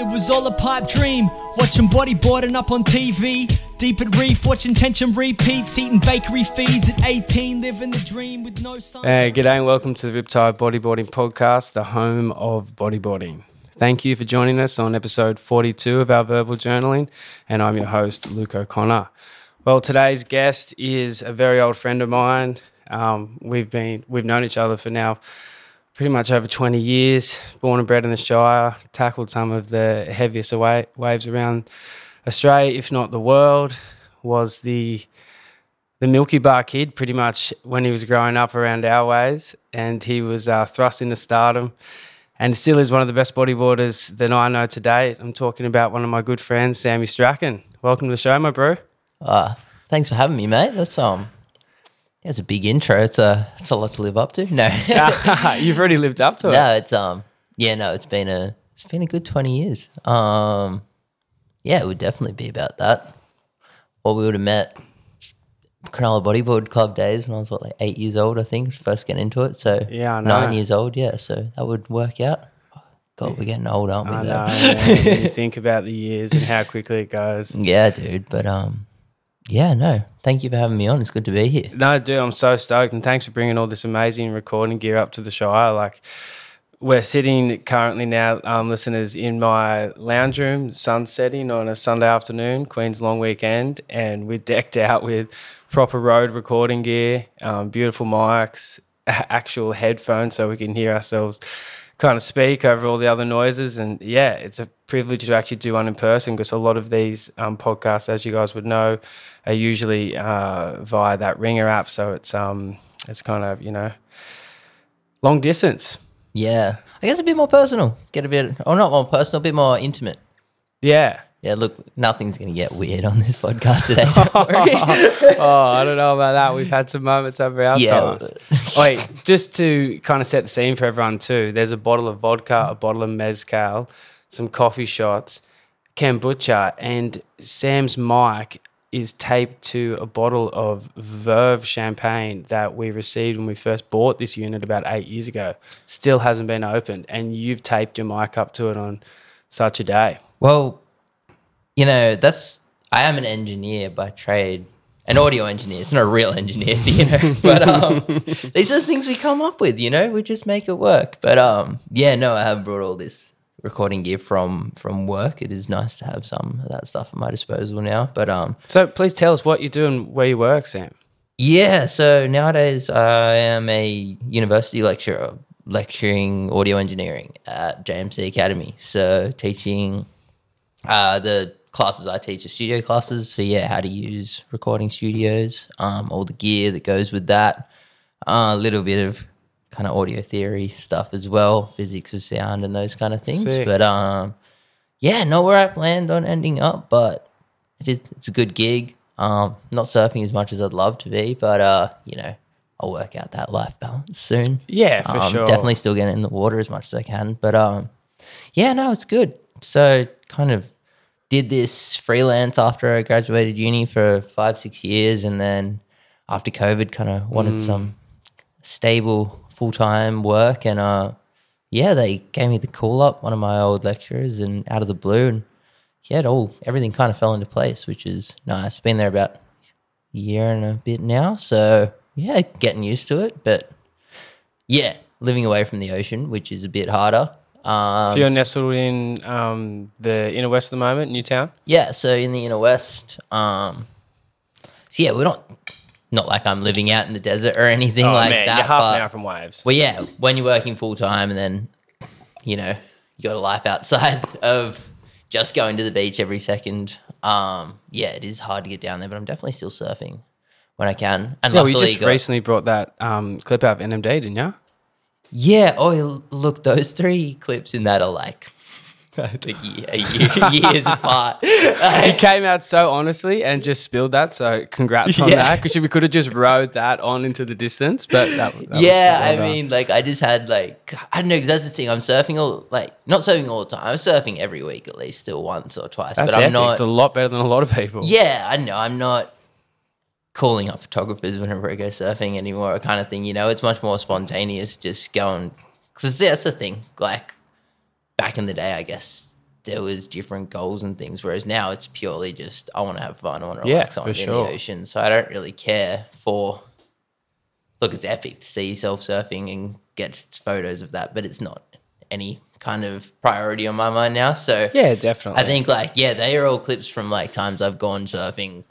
It was all a pipe dream. Watching bodyboarding up on TV. Deep at reef, watching tension repeats. Eating bakery feeds at 18. Living the dream with no sun. Hey, g'day and welcome to the Riptide Bodyboarding Podcast, the home of bodyboarding. Thank you for joining us on episode 42 of our verbal journaling, and I'm your host, Luke O'Connor. Well, today's guest is a very old friend of mine. Um, we've been we've known each other for now pretty much over 20 years. Born and bred in the Shire, tackled some of the heaviest waves around Australia, if not the world. Was the the Milky Bar kid pretty much when he was growing up around our ways, and he was uh, thrust into stardom. And still is one of the best bodyboarders that I know to date. I'm talking about one of my good friends, Sammy Strachan. Welcome to the show, my bro. Uh, thanks for having me, mate. That's um, it's a big intro. It's a it's a lot to live up to. No, You've already lived up to it. no, it's um, yeah, no, it's been a it's been a good twenty years. Um, yeah, it would definitely be about that. Or we would have met Cronulla Bodyboard Club days when I was what like eight years old, I think, first getting into it. So Yeah, nine years old. Yeah, so that would work out. God, we're getting old, aren't we? I know. man, you think about the years and how quickly it goes. Yeah, dude. But um, yeah, no. Thank you for having me on. It's good to be here. No, dude, I'm so stoked, and thanks for bringing all this amazing recording gear up to the Shire. Like, we're sitting currently now, um, listeners, in my lounge room, sun setting on a Sunday afternoon, Queen's long weekend, and we're decked out with proper road recording gear, um, beautiful mics, actual headphones, so we can hear ourselves kind of speak over all the other noises. And yeah, it's a privilege to actually do one in person because a lot of these um, podcasts, as you guys would know, are usually uh, via that Ringer app. So it's um, it's kind of you know long distance. Yeah, I guess a bit more personal. Get a bit, or not more personal, a bit more intimate. Yeah. Yeah, look, nothing's going to get weird on this podcast today. oh, I don't know about that. We've had some moments over our Yeah. times. Wait, just to kind of set the scene for everyone too. There's a bottle of vodka, a bottle of mezcal, some coffee shots, kombucha, and Sam's mic is taped to a bottle of Verve champagne that we received when we first bought this unit about eight years ago. Still hasn't been opened, and you've taped your mic up to it on such a day. well, you know, that's, I am an engineer by trade, an audio engineer. It's not a real engineer, so, you know, but um, these are the things we come up with, you know, we just make it work. But um, yeah, no, I have brought all this recording gear from from work. It is nice to have some of that stuff at my disposal now. But um, So please tell us what you do and where you work, Sam. Yeah, so nowadays I am a university lecturer lecturing audio engineering at JMC Academy. So teaching uh, the classes I teach are studio classes. So yeah, how to use recording studios, um, all the gear that goes with that, uh, a little bit of kind of audio theory stuff as well, physics of sound and those kind of things. Sick. But um, yeah, not where I planned on ending up, but it is it's a good gig. Um, not surfing as much as I'd love to be, but uh, you know, I'll work out that life balance soon. Yeah, for um, sure. Definitely still getting in the water as much as I can, but um, yeah, no, it's good. So kind of did this freelance after I graduated uni for five six years, and then after COVID, kind of wanted Mm. some stable full time work, and uh, yeah, they gave me the call up, one of my old lecturers, and out of the blue, and yeah, it all everything kind of fell into place, which is nice. Been there about a year and a bit now, so yeah, getting used to it. But yeah, living away from the ocean, which is a bit harder. Um, So you're nestled in um, the inner west at the moment, Newtown. yeah, so in the inner west, um, so yeah, we're not not like I'm living out in the desert or anything oh like man, that. you're half but- an hour from waves. Well, yeah, when you're working full time and then, you know, you got a life outside of just going to the beach every second. Um, yeah, it is hard to get down there, but I'm definitely still surfing when I can. And Yeah, we luckily just got- recently brought that um, clip out of NMD, didn't you? Yeah. Oh, look, those three clips in that are like, I think year, years apart. He came out so honestly and just spilled that. So congrats on Yeah. that because we could have just rode that on into the distance. But that, that yeah, I done. mean, like, I just had like, I don't know, because that's the thing. I'm surfing all like, not surfing all the time. I'm surfing every week at least, still once or twice. that's but I'm epic. not. It's a lot better than a lot of people. Yeah, I know. I'm not calling up photographers whenever I go surfing anymore, kind of thing. You know, it's much more spontaneous, just going. Because that's the thing. Like back in the day, I guess there was different goals and things. Whereas now it's purely just I want to have fun, I want to Yeah, relax, I for want to be in sure. the ocean. So I don't really care for. Look, it's epic to see yourself surfing and get photos of that, but it's not any kind of priority on my mind now. So Yeah, definitely. I think like yeah, they are all clips from like times I've gone surfing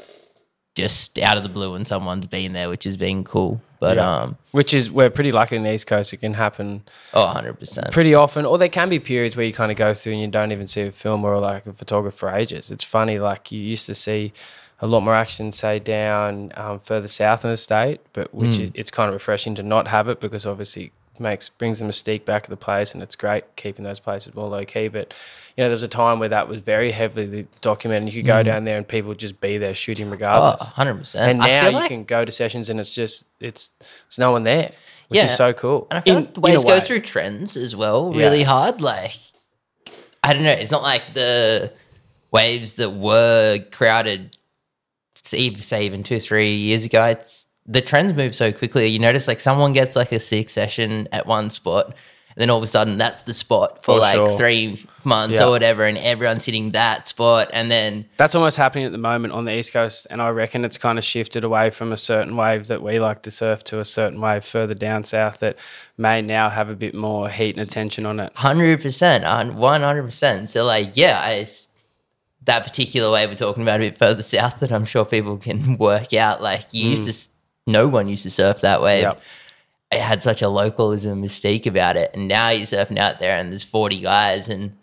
just out of the blue and someone's been there, which has been cool. But Yeah. um, which is we're pretty lucky in the East Coast. It can happen oh, 100 percent. pretty often, or there can be periods where you kind of go through and you don't even see a film or like a photographer for ages. It's funny, like you used to see a lot more action, say down um, further south in the state, but which is it's kind of refreshing to not have it because obviously makes brings the mystique back of the place, and it's great keeping those places more low key. But you know, there was a time where that was very heavily documented. You could go mm. down there and people would just be there shooting Oh, regardless. 100 percent. and now you like, can go to sessions and it's just it's it's no one there, which Yeah. is so cool. and I feel In- like waves go through trends as well, Yeah. really hard. Like I don't know, it's not like the waves that were crowded, say even two three years ago. It's the trends move so quickly. You notice like someone gets like a six session at one spot. And then all of a sudden, that's the spot for, For like sure. three months Yeah. or whatever, and everyone's hitting that spot. And then That's almost happening at the moment on the East Coast, and I reckon it's kind of shifted away from a certain wave that we like to surf to a certain wave further down south that may now have a bit more heat and attention on it. Hundred percent, one hundred percent. So like, yeah, I, that particular way we're talking about a bit further south that I'm sure people can work out. Like you used mm. to, no one used to surf that way. Yep. It had such a localism mystique about it, and now you're surfing out there, and there's forty guys and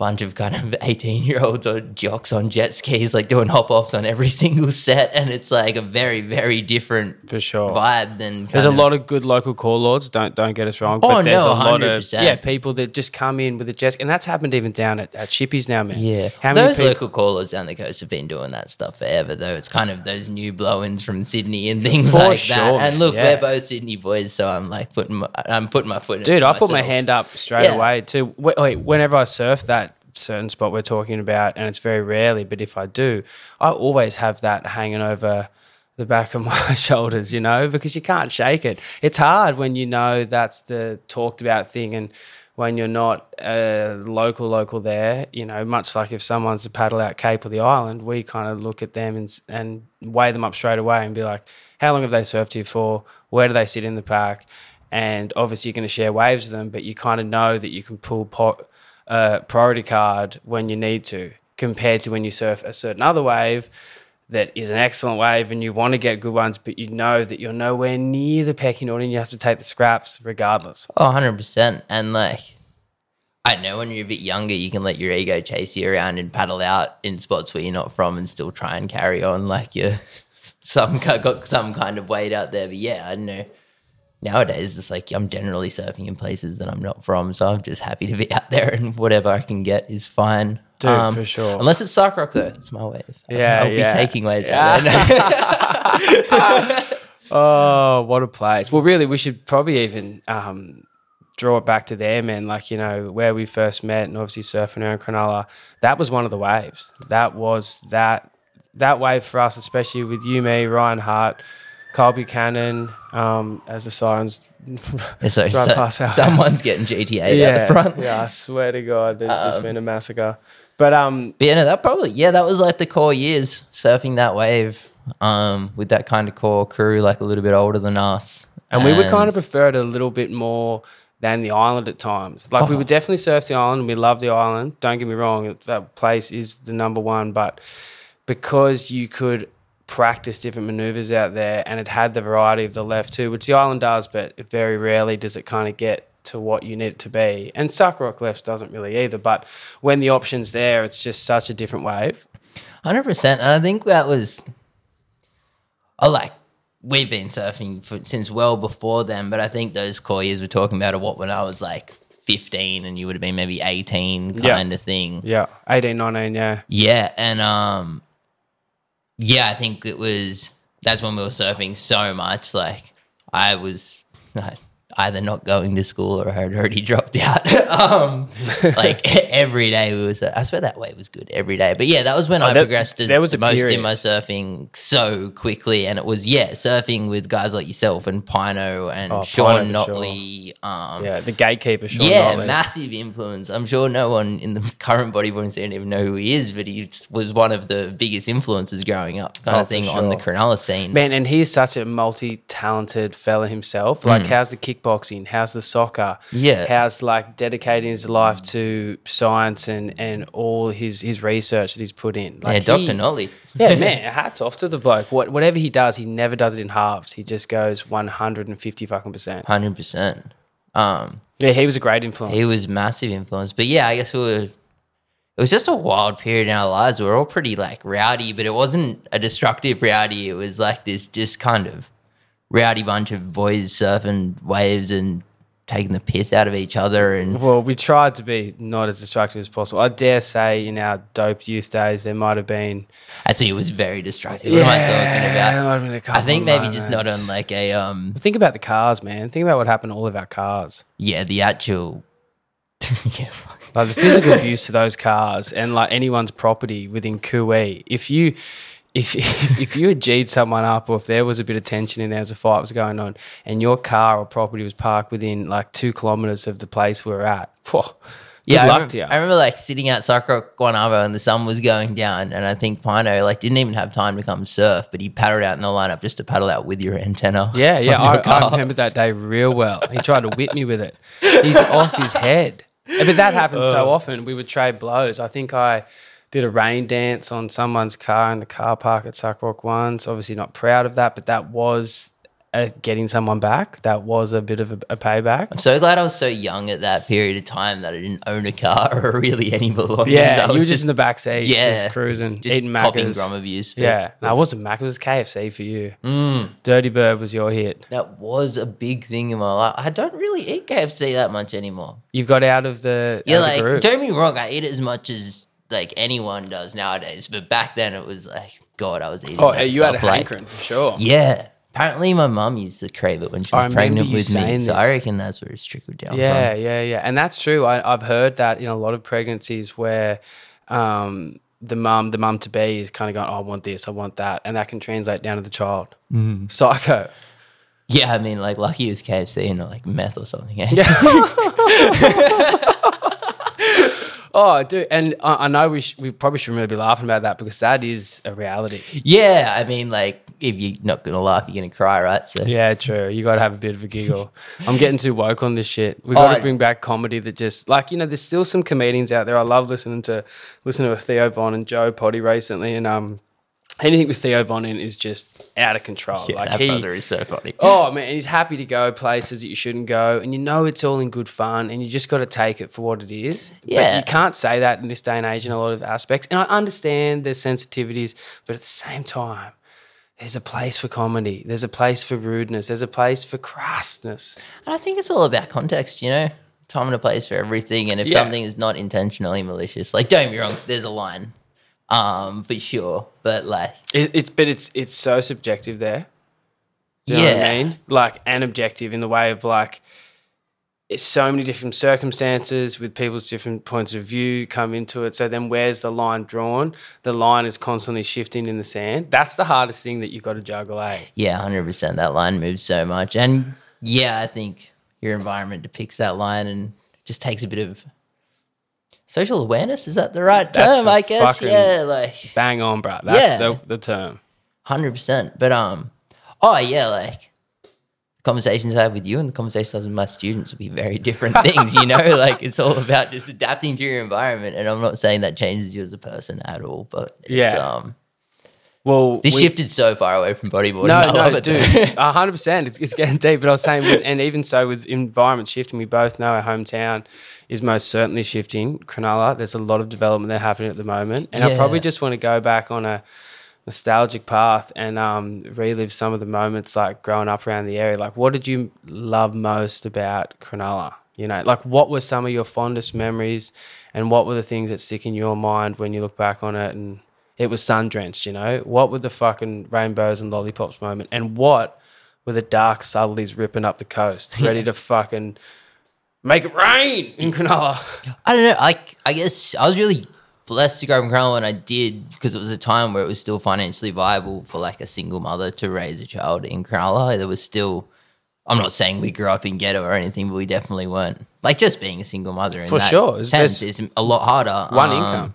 bunch of kind of 18 year olds or jocks on jet skis like doing hop offs on every single set and it's like a very very different For sure. vibe than There's a of- lot of good local call lords. Don't don't get us wrong. Oh, but there's no, a lot of yeah people that just come in with a jet, ski, and that's happened even down at, at Chippies now, man. Yeah, how many those people? local callers down the coast have been doing that stuff forever. Though it's kind of those new blow-ins from Sydney and things For like sure, that. man, And look, yeah. we're both Sydney boys, so I'm like putting my, I'm putting my foot. in Dude, I put my hand up straight Yeah. away too. Wait, whenever I surf that certain spot we're talking about, and it's very rarely, but if I do, I always have that hanging over the back of my shoulders, you know, because you can't shake it. It's hard when you know that's the talked about thing and when you're not a local local there, you know, much like if someone's to paddle out Cape or the island, we kind of look at them and and weigh them up straight away and be like, how long have they surfed here for? Where do they sit in the pack? And obviously, you're going to share waves with them, but you kind of know that you can pull po- uh, priority card when you need to, compared to when you surf a certain other wave that is an excellent wave and you want to get good ones, but you know that you're nowhere near the pecking order and you have to take the scraps regardless. Oh, 100 percent. And like, I know when you're a bit younger, you can let your ego chase you around and paddle out in spots where you're not from, and still try and carry on like you're some got some kind of weight out there. But yeah, I know. Nowadays, it's like I'm generally surfing in places that I'm not from, so I'm just happy to be out there, and whatever I can get is fine. Um, for sure. Unless it's Suck Rock, though, it's my wave. Yeah, I'll yeah. be taking waves out there. Oh, what a place. Well, really, we should probably even um, draw it back to there, man. Like, you know, where we first met and obviously surfing around Cronulla, that was one of the waves. That was that that wave for us, especially with you, me, Ryan Hart, Kyle Buchanan, um, as the sirens so, drive so- past our house. someone's getting GTA out the front. Yeah, I swear to God, there's just been a massacre. But um, But yeah, no, that probably yeah, that was like the core years surfing that wave, um, with that kind of core crew, like a little bit older than us. And we would kind of prefer it a little bit more than the island at times. Like we would definitely surf the island. We love the island. Don't get me wrong; that place is the number one. But because you could practice different maneuvers out there, and it had the variety of the left too, which the island does, but very rarely does it kind of get to what you need it to be. And Suck Rock left doesn't really either. But when the option's there, it's just such a different wave. hundred percent. And I think that was, I like we've been surfing for, since well before then, but I think those core years we're talking about are what when I was like fifteen and you would have been maybe eighteen Yeah. kind of thing. Yeah, 18, 19, yeah. Yeah, and um, yeah, I think it was that's when we were surfing so much. Like I was, either not going to school or I had already dropped out. um, like every day we was. I swear that wave was good every day. But yeah, that was when I Oh, there- progressed as there was a most period. in my surfing so quickly, and it was yeah, surfing with guys like yourself and Pino and Oh, Sean Pino for sure. Notley. Um, Yeah, the gatekeeper, Sean yeah, Notley. massive influence. I'm sure no one in the current bodyboarding scene even know who he is, but he was one of the biggest influences growing up, kind Oh, of thing on the. Cronulla scene. Man, and he's such a multi-talented fella himself. Like, how's the kickboxing? How's the soccer? Mm. Yeah. How's like dedicating his life to science and and all his his research that he's put in? Like, yeah, Dr. Notley. Yeah, man, hats off to the bloke. What whatever he does, he never does it in halves. He just goes one hundred and fifty fucking percent. Hundred percent. Um, Yeah, he was a great influence. he was massive influence, but yeah, I guess we were. It was just a wild period in our lives. We were all pretty like rowdy, but it wasn't a destructive rowdy. It was like this just kind of rowdy bunch of boys surfing waves and taking the piss out of each other. And Well, we tried to be not as destructive as possible. I dare say, in our dope youth days, there might have been. actually, it was very destructive. What am I talking about? might have been a I think maybe just not on like a um Think about the cars, man. Think about what happened to all of our cars. yeah the actual yeah fuck. Like the physical abuse to those cars and like anyone's property within Kui. If you if, if if you had G'd someone up or if there was a bit of tension and there was a fight was going on and your car or property was parked within like two kilometers of the place we're at, whew, Yeah, I, luck to you. I remember like sitting at Suck Rock Guanabo and the sun was going down, and I think Pino like didn't even have time to come surf, but he paddled out in the lineup just to paddle out with your antenna. Yeah, yeah. I, I remember that day real well. He tried to whip me with it. He's off his head. But that happened so often. We would trade blows. I think I did a rain dance on someone's car in the car park at Suckrock once. Obviously, not proud of that, but that was uh, getting someone back. That was a bit of a, a payback. I'm so glad I was so young at that period of time that I didn't own a car or really any belongings. Yeah, I you was were just in the back seat, yeah, just cruising, just eating Maccas. grum abuse. Yeah, no, it wasn't Mac. It was KFC for you. Mm. Dirty Bird was your hit. that was a big thing in my life. I don't really eat KFC that much anymore. You've got out of the Yeah, the like group. don't me wrong, I eat as much as like anyone does nowadays. But back then, it was like God, I was eating. Oh, that you had a stuff, like- hankering for sure. Yeah. Apparently, my mum used to crave it when she was remember pregnant with me. saying So I reckon that's where it's trickled down Yeah, from. yeah, yeah, and that's true. I, I've heard that in a lot of pregnancies where um, the mum, the mum to be, is kind of going, oh, "I want this, I want that," and that can translate down to the child. Mm-hmm. Psycho. Yeah, I mean, like, lucky it was KFC and not like meth or something. Eh? Oh, dude, and I, I know we sh- we probably shouldn't really be laughing about that because that is a reality. yeah, I mean, like, if you're not going to laugh, you're going to cry, right? So, Yeah, true. You got to have a bit of a giggle. I'm getting too woke on this shit. We got Oh, to bring back comedy that just like you know. There's still some comedians out there. I love listening to listening to Theo Von and Joe Potty recently, and um, anything with Theo Bonin is just out of control. yeah, like that he, brother is so funny. oh man, he's happy to go places that you shouldn't go, and you know it's all in good fun, and you just got to take it for what it is. But Yeah. you can't say that in this day and age in a lot of aspects. And I understand there's sensitivities, but at the same time. There's a place for comedy. There's a place for rudeness. There's a place for crassness. And I think it's all about context, you know? Time and a place for everything. And if Yeah. something is not intentionally malicious, like, don't be wrong, there's a line um, for sure. But, like, It, it's but it's it's so subjective there. Do you know what I mean? Like and objective in the way of like it's so many different circumstances with people's different points of view come into it. So then where's the line drawn? The line is constantly shifting in the sand. That's the hardest thing that you've got to juggle, eh? Yeah, hundred percent. That line moves so much, and yeah, I think your environment depicts that line and just takes a bit of social awareness. Is that the right That's term? I guess. Yeah, like Bang on, bro. That's Yeah. the, the term. hundred percent. But um, oh yeah, like conversations I have with you and the conversations I have with my students will be very different things. You know, like it's all about just adapting to your environment. And I'm not saying that changes you as a person at all, but Yeah. um, Well, this we- shifted so far away from bodyboarding. No, I no, love it, dude, a hundred percent. It's it's getting deep. But I was saying, with, and even so, with environment shifting, we both know our hometown is most certainly shifting. Cronulla, there's a lot of development there happening at the moment, and I probably just want to go back on a nostalgic path and um, relive some of the moments like growing up around the area. Like, what did you love most about Cronulla? You know, like what were some of your fondest memories, and what were the things that stick in your mind when you look back on it and it was sun drenched, you know? What were the fucking rainbows and lollipops moment? And what were the dark subtleties ripping up the coast, ready to fucking make it rain in Cronulla. I don't know. I I guess I was really blessed to grow up in Cronulla when I did because it was a time where it was still financially viable for like a single mother to raise a child in Cronulla. There was still. I'm not saying we grew up in ghetto or anything, but we definitely weren't. Like just being a single mother in For sure. It's is a lot harder. One Um, income.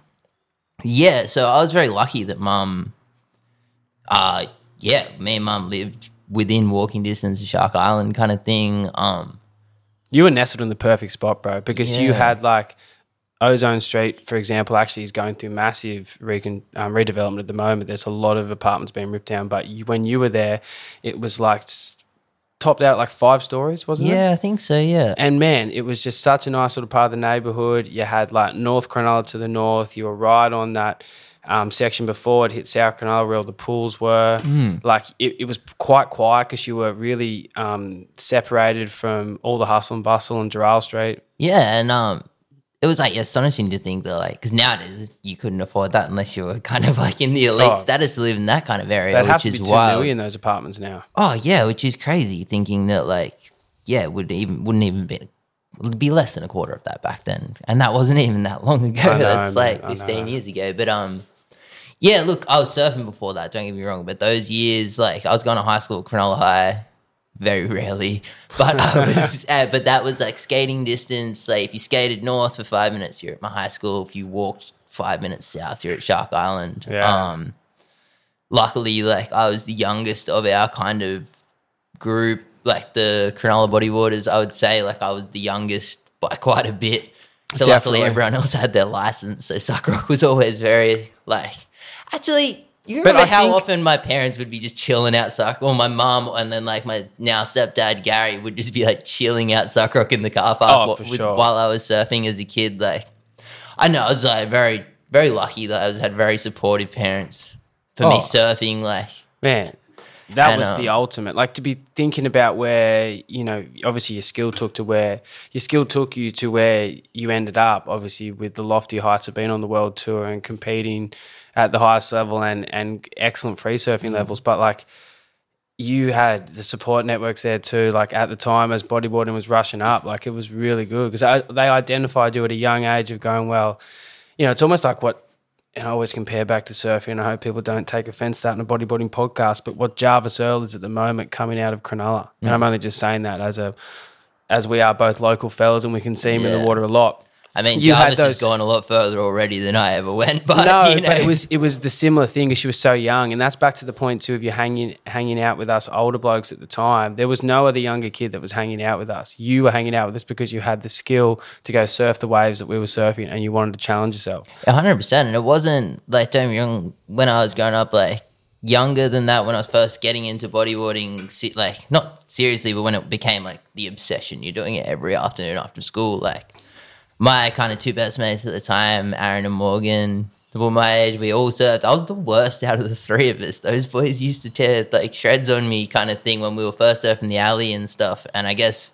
Yeah, so I was very lucky that mum, uh, yeah, me and mum lived within walking distance of Shark Island kind of thing. Um, You were nestled in the perfect spot, bro, because you had like Ozone Street, for example, actually is going through massive recon, um, redevelopment at the moment. There's a lot of apartments being ripped down, but you, when you were there, it was like topped out like five stories, wasn't it? yeah, I think so. Yeah, And man, it was just such a nice little part of the neighborhood. You had like North Cronulla to the north. You were right on that um, section before it hit South Cronulla where all the pools were. Like it, it was quite quiet because you were really um, separated from all the hustle and bustle on Gerrale Street. yeah, and um, it was like astonishing to think that like because nowadays you couldn't afford that unless you were kind of like in the elite Oh. status to live in that kind of area, They'd have which to is wild. million those apartments now. Oh yeah, which is crazy. Thinking that like yeah, it would even wouldn't even be be less than a quarter of that back then, and that wasn't even that long ago. Know, That's man, like fifteen years ago. But um, yeah. Look, I was surfing before that. Don't get me wrong, but those years, like I was going to high school, at Cronulla High. Very rarely, but I was, uh, but that was like skating distance. Like if you skated north for five minutes, you're at my high school. If you walked five minutes south, you're at Shark Island. Yeah. Um, luckily, like I was the youngest of our kind of group, like the Cronulla Bodyboarders. I would say like I was the youngest by quite a bit. So Definitely. luckily, everyone else had their license. So Suckrock was always very like. Actually, you remember I how think- often my parents would be just chilling out Suck, or my mom, and then like my now stepdad Gary would just be like chilling out Suckrock in the car park Oh, with- sure. while I was surfing as a kid. Like, I know I was like very very lucky that I had very supportive parents for me Oh. surfing. Like, Man, that And, was um, the ultimate. Like to be thinking about where, you know, obviously your skill took to where your skill took you to where you ended up, obviously with the lofty heights of being on the world tour and competing at the highest level and and excellent free surfing mm. levels. But like you had the support networks there too. Like at the time, as bodyboarding was rushing up, like it was really good because they identified you at a young age of going, well, you know, it's almost like what and I always compare back to surfing, I hope people don't take offense to that in a bodyboarding podcast. But what Jarvis Earle is at the moment coming out of Cronulla, and mm. I'm only just saying that as a as we are both local fellas and we can see him in the water a lot. I mean, You Jarvis has those- gone a lot further already than I ever went. But no, you know, but it was it was the similar thing because she was so young, and that's back to the point too of you hanging hanging out with us older blokes at the time. There was no other younger kid that was hanging out with us. You were hanging out with us because you had the skill to go surf the waves that we were surfing, and you wanted to challenge yourself. Hundred percent, and it wasn't like don't get. When I was growing up, like younger than that, when I was first getting into bodyboarding, like not seriously, but when it became like the obsession, you're doing it every afternoon after school. Like my kind of two best mates at the time, Aaron and Morgan, were my age. We all surfed. I was the worst out of the three of us. Those boys used to tear like shreds on me, kind of thing, when we were first surfing the alley and stuff. And I guess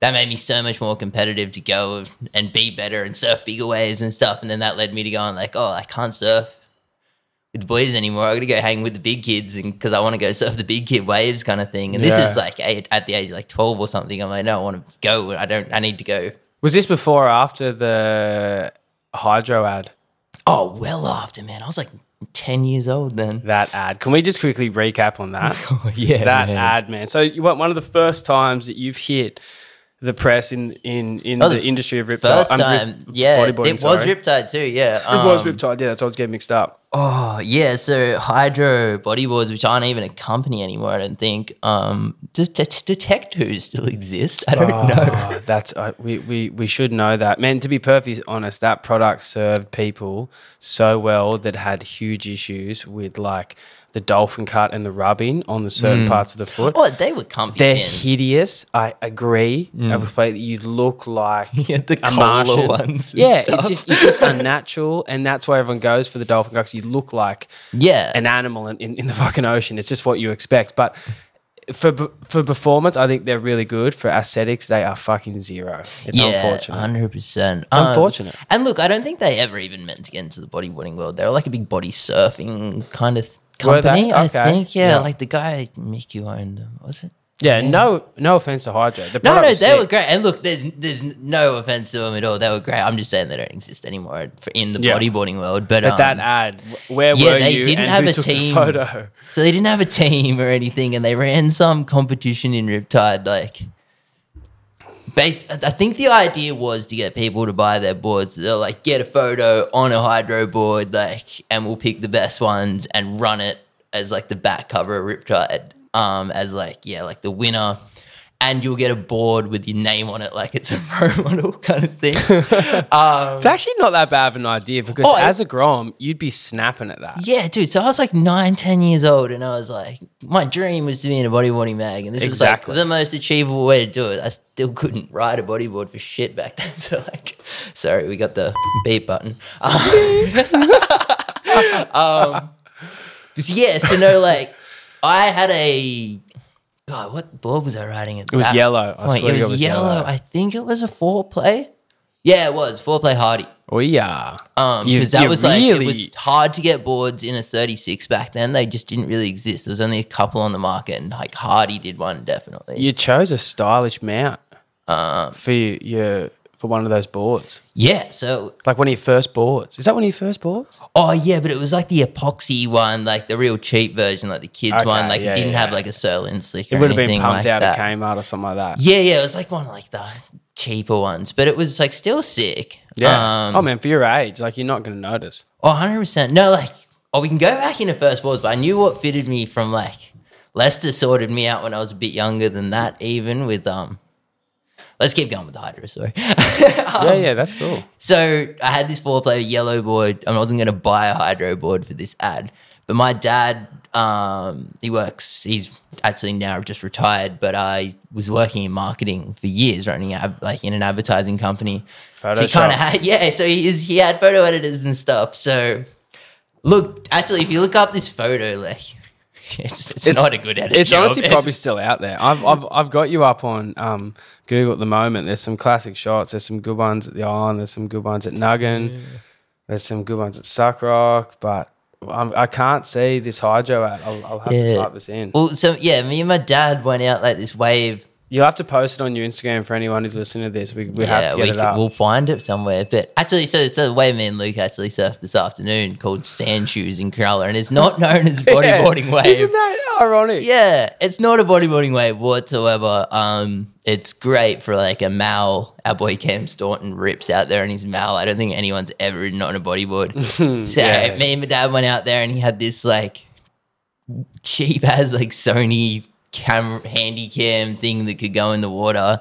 that made me so much more competitive to go and be better and surf bigger waves and stuff. And then that led me to going like, oh, I can't surf with the boys anymore. I got to go hang with the big kids, and because I want to go surf the big kid waves kind of thing. And Yeah. this is like eight, at the age of like twelve or something. I'm like, no, I want to go. I don't. I need to go. Was this before or after the hydro ad? Oh, well after man, I was like ten years old then. That ad. Can we just quickly recap on that? yeah, that ad, man. So you want one of the first times that you've hit the press in in in Oh, the, the industry of riptide. First um, rip- time, yeah, it was sorry. Riptide too. Yeah, It was Um, riptide. Yeah, that's what I was getting mixed up. Oh yeah, so Hydro bodyboards, which aren't even a company anymore, I don't think. Um, does Det- Detectors still exist? I don't know. Oh, that's uh, we, we we should know that, man. To be perfectly honest, that product served people so well that had huge issues with like the dolphin cut and the rubbing on the Mm. certain parts of the foot. Oh, they were comfy. They're pins. hideous. I agree. I would say that you look like Yeah, the a Martian. ones and Yeah, stuff. it's just it's just unnatural, and that's why everyone goes for the dolphin cuts. You look like yeah, an animal in, in, in the fucking ocean. It's just what you expect. But for for performance, I think they're really good. For aesthetics, they are fucking zero. It's yeah, unfortunate. hundred percent. unfortunate. And look, I don't think they ever even meant to get into the bodyboarding world. They were like a big body surfing kind of Company. I think. Yeah, Yeah. like the guy Mickey owned. them, Was it? Yeah, no, no offense to Hydro. The No, no, they sick. were great. And look, there's there's no offense to them at all. They were great. I'm just saying they don't exist anymore in the Yeah. bodyboarding world. But, But um, that ad, where yeah, were they you? didn't and have a team. Photo. So they didn't have a team or anything, and they ran some competition in Riptide. Like, based, I think the idea was to get people to buy their boards. They'll like get a photo on a hydro board, like, and we'll pick the best ones and run it as like the back cover of Riptide, um, as like yeah, like the winner. And you'll get a board with your name on it, like it's a pro model kind of thing. It's actually not that bad of an idea because Oh, as a Grom, you'd be snapping at that. Yeah, dude. So I was like nine, ten years old, and I was like, my dream was to be in a bodyboarding mag, and this Exactly. was like the most achievable way to do it. I still couldn't ride a bodyboard for shit back then. So like, sorry, we got the beep button. Um, but yeah, so no, like, I had a God. What board was I riding? At It was that yellow. I point? swear It to was, God, it was yellow. I think it was a four play. Yeah, it was four play Hardy. Oh yeah. Um, You- because that you was like it was hard to get boards in a 36 back then. They just didn't really exist. There was only a couple on the market, and like Hardy did one definitely. You chose a stylish mount Um, for your, your for one of those boards. yeah. So, Like one of your first boards. Is that one of your first boards? oh yeah, but it was like the epoxy one, like the real cheap version, like the kids Okay, one. Like yeah, it didn't yeah, have like a Surlyn slick. It would have been pumped like out that. at Kmart or something like that. Yeah, yeah. It was like one of like the cheaper ones, but it was like still sick. Yeah. Um, oh man, for your age, like you're not going to notice. Oh, 100%. No, like, oh, we can go back into first boards, but I knew what fitted me from like Lester sorted me out when I was a bit younger than that, even with, um, let's keep going with the Hydro story. yeah, yeah, that's cool. so I had this four player yellow board. I wasn't going to buy a Hydro board for this ad, but my dad, um, he works, he's actually now just retired, but I was working in marketing for years, running ab- like in an advertising company. So he kind of had, yeah. So he is, he had photo editors and stuff. So look, actually, if you look up this photo, like it's, it's, It's- not a good edit. It's job. honestly probably still out there. I've, I've, I've got you up on um, Google at the moment. There's some classic shots. There's some good ones at the Island. There's some good ones at Nuggin. There's some good ones at Suckrock. But I'm, I can't see this hydro ad. I'll, I'll have to type this in. Well, so yeah, me and my dad went out like this wave. You'll have to post it on your Instagram for anyone who's listening to this. We, we have to get we it up. We'll find it somewhere. But actually, so it's the way me and Luke actually surfed this afternoon called Sand Shoes in Cronulla, and it's not known as bodyboarding Yeah. wave. Isn't that ironic? Yeah, it's not a bodyboarding wave whatsoever. Um, it's great for like a mal. Our boy Cam Staunton rips out there in his mal. I don't think anyone's ever ridden on a bodyboard. so Yeah. me and my dad went out there and he had this like cheap as like Sony camera handy cam thing that could go in the water.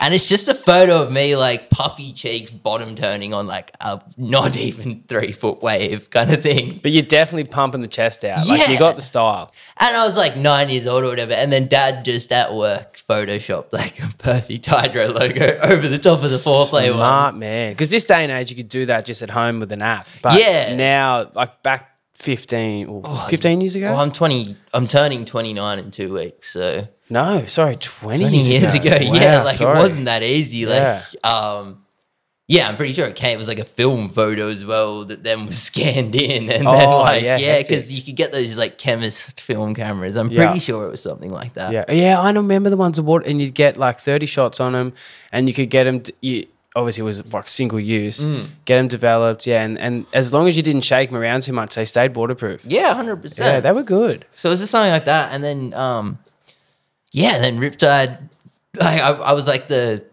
And it's just a photo of me like puffy cheeks, bottom turning on like a not even three foot wave kind of thing. But you're definitely pumping the chest out. Like Yeah. you got the style. And I was like nine years old or whatever. And then dad just at work photoshopped like a perfect hydro logo over the top of the foreplay one. Smart man. Because this day and age, you could do that just at home with an app. But Yeah. now, like back 15, or 15 years ago? Well, I'm 20, I'm turning 29 in two weeks. So no, sorry, 20, 20 years ago. Wow, yeah. Like sorry. it wasn't that easy. Like, Yeah. um, yeah, I'm pretty sure it came. It was like a film photo as well that then was scanned in, and then Oh, like yeah, yeah, because you could get those like chemist film cameras. I'm Yeah. pretty sure it was something like that. Yeah, yeah, I remember the ones that water, and you'd get like 30 shots on them, and you could get them, you, obviously it was like single use, Mm. get them developed, yeah, and, and as long as you didn't shake them around too much, they stayed waterproof. Yeah, hundred percent. Yeah, they were good. So it was just something like that, and then um, yeah, and then Riptide. Like I, I was like the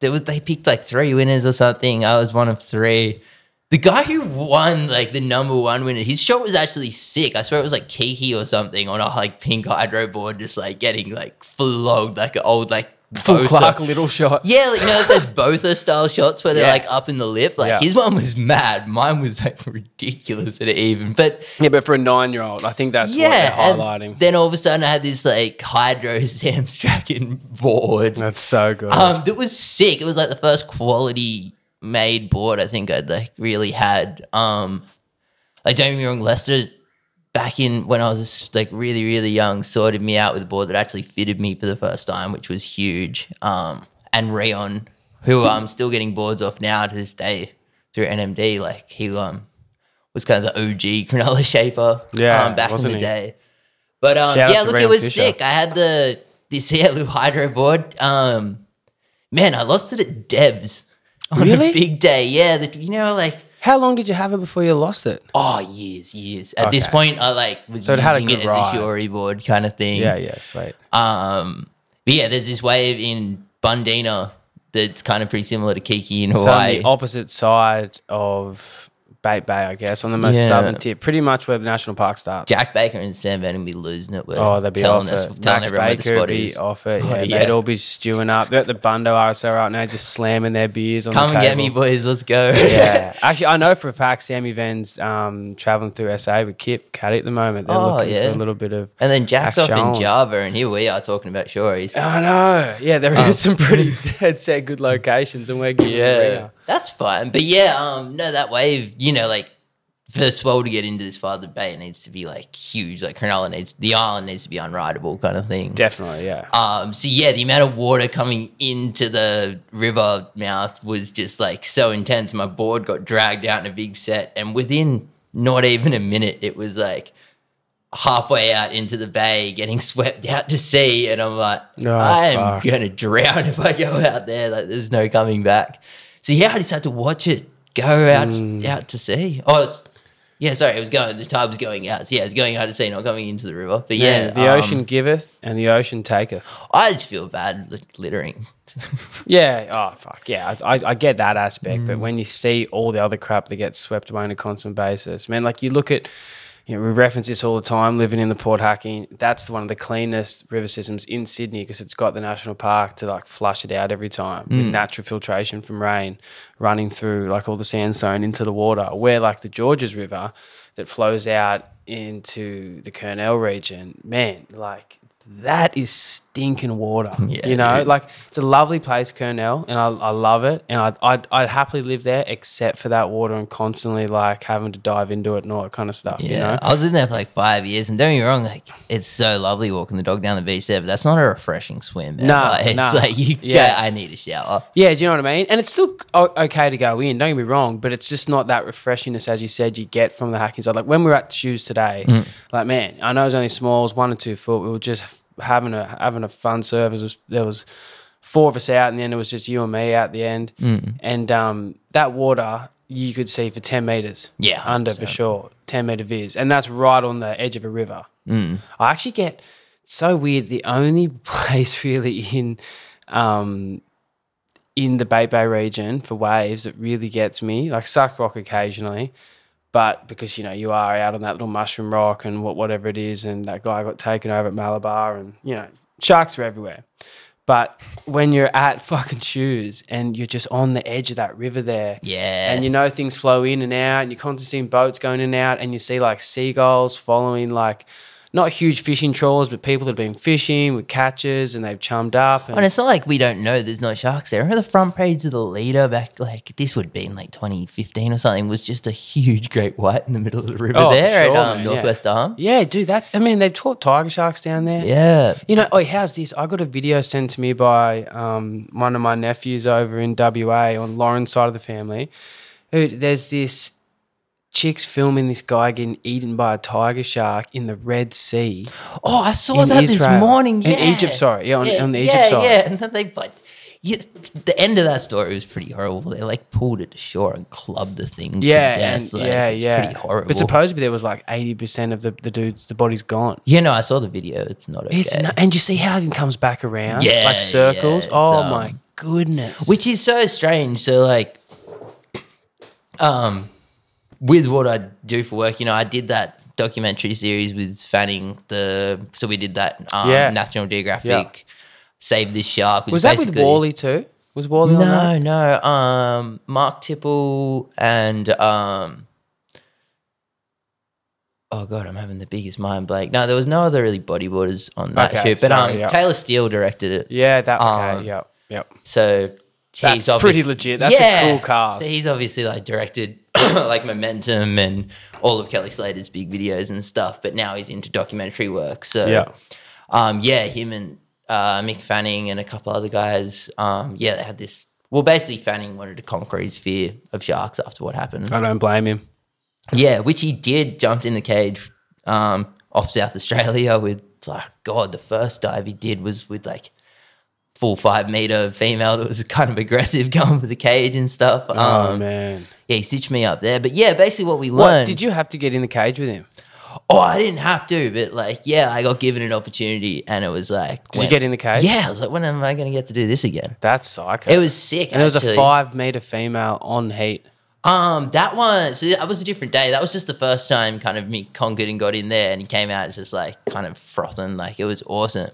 there was they picked like three winners or something. I was one of three. The guy who won like the number one winner, his shot was actually sick. I swear it was like Kiki or something on a like pink hydro board, just like getting like flogged like an old like Full Botha- Clark little shot. Yeah, like, you know, like those Botha style shots where they're Yeah. like up in the lip. Like Yeah. his one was mad. Mine was like ridiculous at it even. But Yeah, but for a nine year old, I think that's yeah, what they're highlighting. Then all of a sudden, I had this like hydro Sam board. That's so good. Um, that was sick. It was like the first quality made board I think I'd like really had. Um, like don't get me wrong, Lester back in when I was like really really young sorted me out with a board that actually fitted me for the first time, which was huge. Um, and Rayon, who I'm still getting boards off now to this day through NMD, like he um was kind of the OG Cronulla shaper. Yeah, um, back in the he? day. But um, yeah, look, Rayon it was Fisher. sick. I had the this Airloo hydro board. Um, man, I lost it at Debs on Really? a big day. Yeah, the, you know, like How long did you have it before you lost it? oh, years, years. At this Okay. point, I like was So it had a using good it ride. as a shorey board kind of thing. Yeah, yeah, sweet. Um, but yeah, there's this wave in Bundeena that's kind of pretty similar to Kiki in So on Hawaii. the opposite side of Bate Bay, I guess, on the most Yeah. southern tip, pretty much where the national park starts. Jack Baker and Sam Van will be losing it. We're Oh, they'd be telling off us, it. telling Max everyone where the Baker spot would be is. off it. Oh, Yeah, yeah. they'd all be stewing up. They're at the Bundo RSL right now, just slamming their beers on Come the and table. get me, boys. Let's go. yeah, actually, I know for a fact Sammy Van's um, traveling through SA with Kip Caddy at the moment. They're Oh, looking yeah. for a little bit of. And then Jack's off Action. in Java, and here we are talking about Shories. I know. Yeah, there is Oh. some pretty dead set good locations, and we're giving Yeah, yeah. That's fine. But yeah, um, no, that wave, you know, like for a swell to get into this of the bay, it needs to be like huge. Like Cronulla needs the island needs to be unrideable, kind of thing. Definitely, yeah. Um, so yeah, the amount of water coming into the river mouth was just like so intense. My board got dragged out in a big set, and within not even a minute, it was like halfway out into the bay, getting swept out to sea, and I'm like, Oh, I'm gonna drown if I go out there. Like, there's no coming back. So yeah, I just had to watch it go out Mm. out to sea. Oh. yeah, sorry, it was going. The tide was going out. So yeah, it was going out to sea, not coming into the river. But yeah, the um, ocean giveth and the ocean taketh. I just feel bad lit- littering. Yeah. Oh fuck. Yeah. I, I, I get that aspect, Mm. but when you see all the other crap that gets swept away on a constant basis, man, like you look at, you know, we reference this all the time. Living in the Port Hacking, that's one of the cleanest river systems in Sydney because it's got the national park to like flush it out every time with Mm. natural filtration from rain running through like all the sandstone into the water. Where like the Georges River that flows out into the Kurnell region, man, like. That is stinking water. Yeah, you know, dude. like it's a lovely place, Kurnell, and I, I love it. And I'd, I'd, I'd happily live there, except for that water and constantly like having to dive into it and all that kind of stuff. Yeah, You know, I was in there for like five years, and don't get me wrong, like it's so lovely walking the dog down the beach there, but that's not a refreshing swim. Man. Nah, Like, it's nah. like you, Yeah. I need a shower. yeah. Do you know what I mean? And it's still okay to go in. Don't get me wrong, but it's just not that refreshingness as you said you get from the hacking side. Like when we were at the shoes today, Mm. like man, I know it was only small, it was one or two foot. We were just having a having a fun service. Was, there was four of us out, and then it was just you and me out the end. Mm. And um, that water you could see for ten meters. Yeah, under for sure, ten meter viz, and that's right on the edge of a river. Mm. I actually get so weird. The only place really in um, in the Bate Bay region for waves that really gets me, like Suck Rock occasionally, but because you know you are out on that little mushroom rock and what whatever it is, and that guy got taken over at Malabar, and you know sharks are everywhere. But when you're at fucking shoes and you're just on the edge of that river there, Yeah, and you know things flow in and out, and you're constantly seeing boats going in and out, and you see like seagulls following like not huge fishing trawlers, but people that have been fishing with catches and they've chummed up. And, and it's not like we don't know there's no sharks there. Remember the front page of the leader back like this would be in like 2015 or something was just a huge great white in the middle of the river Oh, there sure, at um, man, yeah. Northwest Arm. yeah, dude, that's I mean they've taught tiger sharks down there. Yeah, You know, oh, how's this? I got a video sent to me by um, one of my nephews over in WA on Lauren's side of the family. Dude, there's this chick's filming this guy getting eaten by a tiger shark in the Red Sea. Oh, I saw that Israel. this morning. In Egypt, sorry. Yeah, on- on the Egypt yeah, side. Yeah, and then they but yeah, the end of that story was pretty horrible. They like pulled it to shore and clubbed the thing Yeah, to death. Like, yeah, it's yeah. pretty horrible. But supposedly there was like eighty percent of the, the dudes, the body's gone. yeah, no, I saw the video. It's not okay. It's not, and you see how it comes back around, Yeah, like circles. yeah, oh um, my goodness! which is so strange. So like, um, with what I do for work, you know, I did that documentary series with Fanning. The so we did that um, Yeah. National Geographic Yeah. Save This Shark. was that with Wally too? Was Wally on that? No, no. Um, Mark Tipple and um. Oh god, I'm having the biggest mind blank. No, there was no other really bodyboarders on that Okay, shoot, but sorry, um, yeah. Taylor Steele directed it. Yeah, that. Okay, Um, yep, yep. So That's he's obvi- pretty legit. That's a cool cast. So he's obviously like directed like Momentum and all of Kelly Slater's big videos and stuff, but now he's into documentary work. So Yeah. um, yeah, him and uh, Mick Fanning and a couple other guys, um, yeah, they had this. Well, basically, Fanning wanted to conquer his fear of sharks after what happened. I don't blame him. Yeah, which he did. Jumped in the cage um, off South Australia with like God, the first dive he did was with like full five meter female that was kind of aggressive going for the cage and stuff. Oh um, man. yeah, he stitched me up there. But yeah, basically what we What learned. did you have to get in the cage with him? Oh, I didn't have to, but like, yeah, I got given an opportunity, and it was like, Did you get in the cage? Yeah, I was like, when am I going to get to do this again? That's psycho. It was sick. And there was a five meter female on heat. Um, that one, so that was a different day. That was just the first time kind of me conquered and got in there, and he came out just like kind of frothing, like it was awesome.